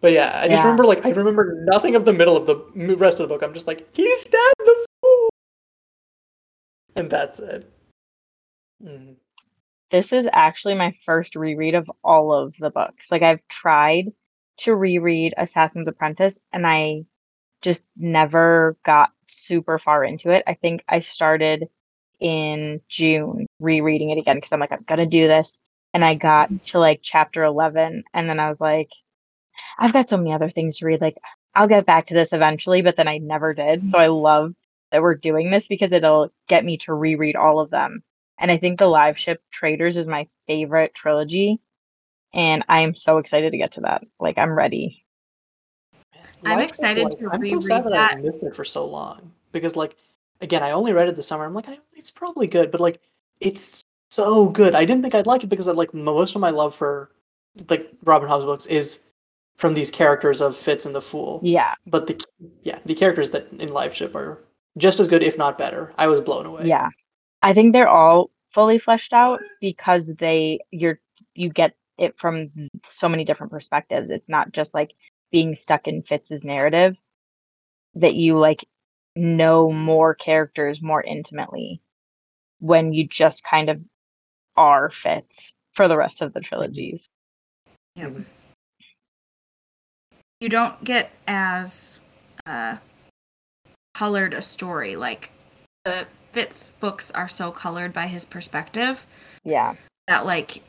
But yeah, I just Yeah. remember like I remember nothing of the middle of the rest of the book. I'm just like he stabbed the fool, and that's it. Mhm. this is actually my first reread of all of the books. Like I've tried to reread Assassin's Apprentice and I just never got super far into it. I think I started in June rereading it again because I'm like I'm going to do this and I got to like chapter 11 and then I was like I've got so many other things to read like I'll get back to this eventually but then I never did. So mm-hmm. I love that we're doing this because it'll get me to reread all of them. And I think the Liveship Traders is my favorite trilogy. And I am so excited to get to that. Like I'm ready. I'm Life excited to I'm so reread sad that, I missed it for so long because, like, again, I only read it this summer. I'm like, I, it's probably good, but like, it's so good. I didn't think I'd like it because, I, like, most of my love for like Robin Hobb's books is from these characters of Fitz and the Fool. Yeah. But the yeah, the characters that in Liveship are just as good, if not better. I was blown away. Yeah. I think they're all fully fleshed out because they you're you get it from so many different perspectives. It's not just like being stuck in Fitz's narrative that you like know more characters more intimately when you just kind of are Fitz for the rest of the trilogies. Yep. You don't get as uh, colored a story. Like the Fitz books are so colored by his perspective Yeah. that like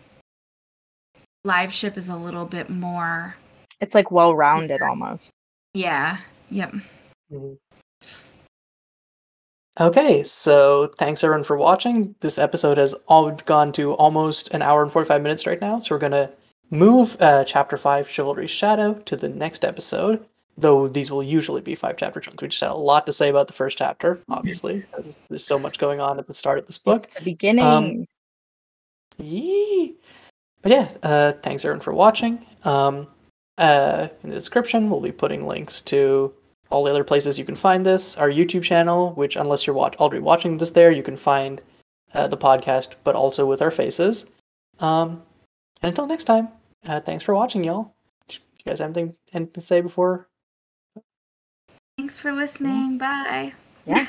Liveship is a little bit more It's like well rounded almost. Yeah. Yep. Mhm. Okay, so thanks everyone for watching. This episode has all gone to almost an hour and 45 minutes right now, so we're going to move uh, Chapter 5, Chivalry's Shadow, to the next episode, though these will usually be five chapter chunks. We just had a lot to say about the first chapter, obviously. there's so much going on at the start of this book. It's the beginning. Um, Yee. But yeah, uh, thanks everyone for watching. Um, uh, in the description, we'll be putting links to all the other places you can find this. Our YouTube channel, which unless you're watch- already watching this there, you can find uh, the podcast, but also with our faces. Um, and until next time, uh, thanks for watching, y'all. You guys have anything, anything to say before? Thanks for listening. Bye. Yeah.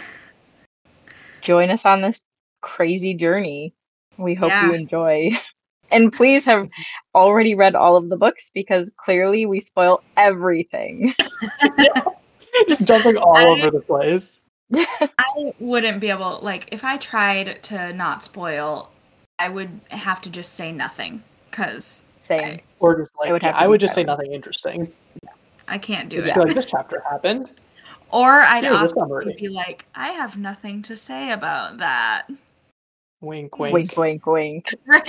Join us on this crazy journey. We hope you enjoy. And please have already read all of the books because clearly we spoil everything. Just jumping all I- over the place. I wouldn't be able like if I tried to not spoil, I would have to just say nothing cuz Same. Or just like, It would yeah, have to I would just say nothing interesting. I can't do Just it. like, this chapter happened. Or I'd Here's a also summary. be like, I have nothing to say about that. Wink, wink. Wink, wink, wink.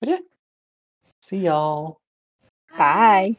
But yeah. See y'all. Bye.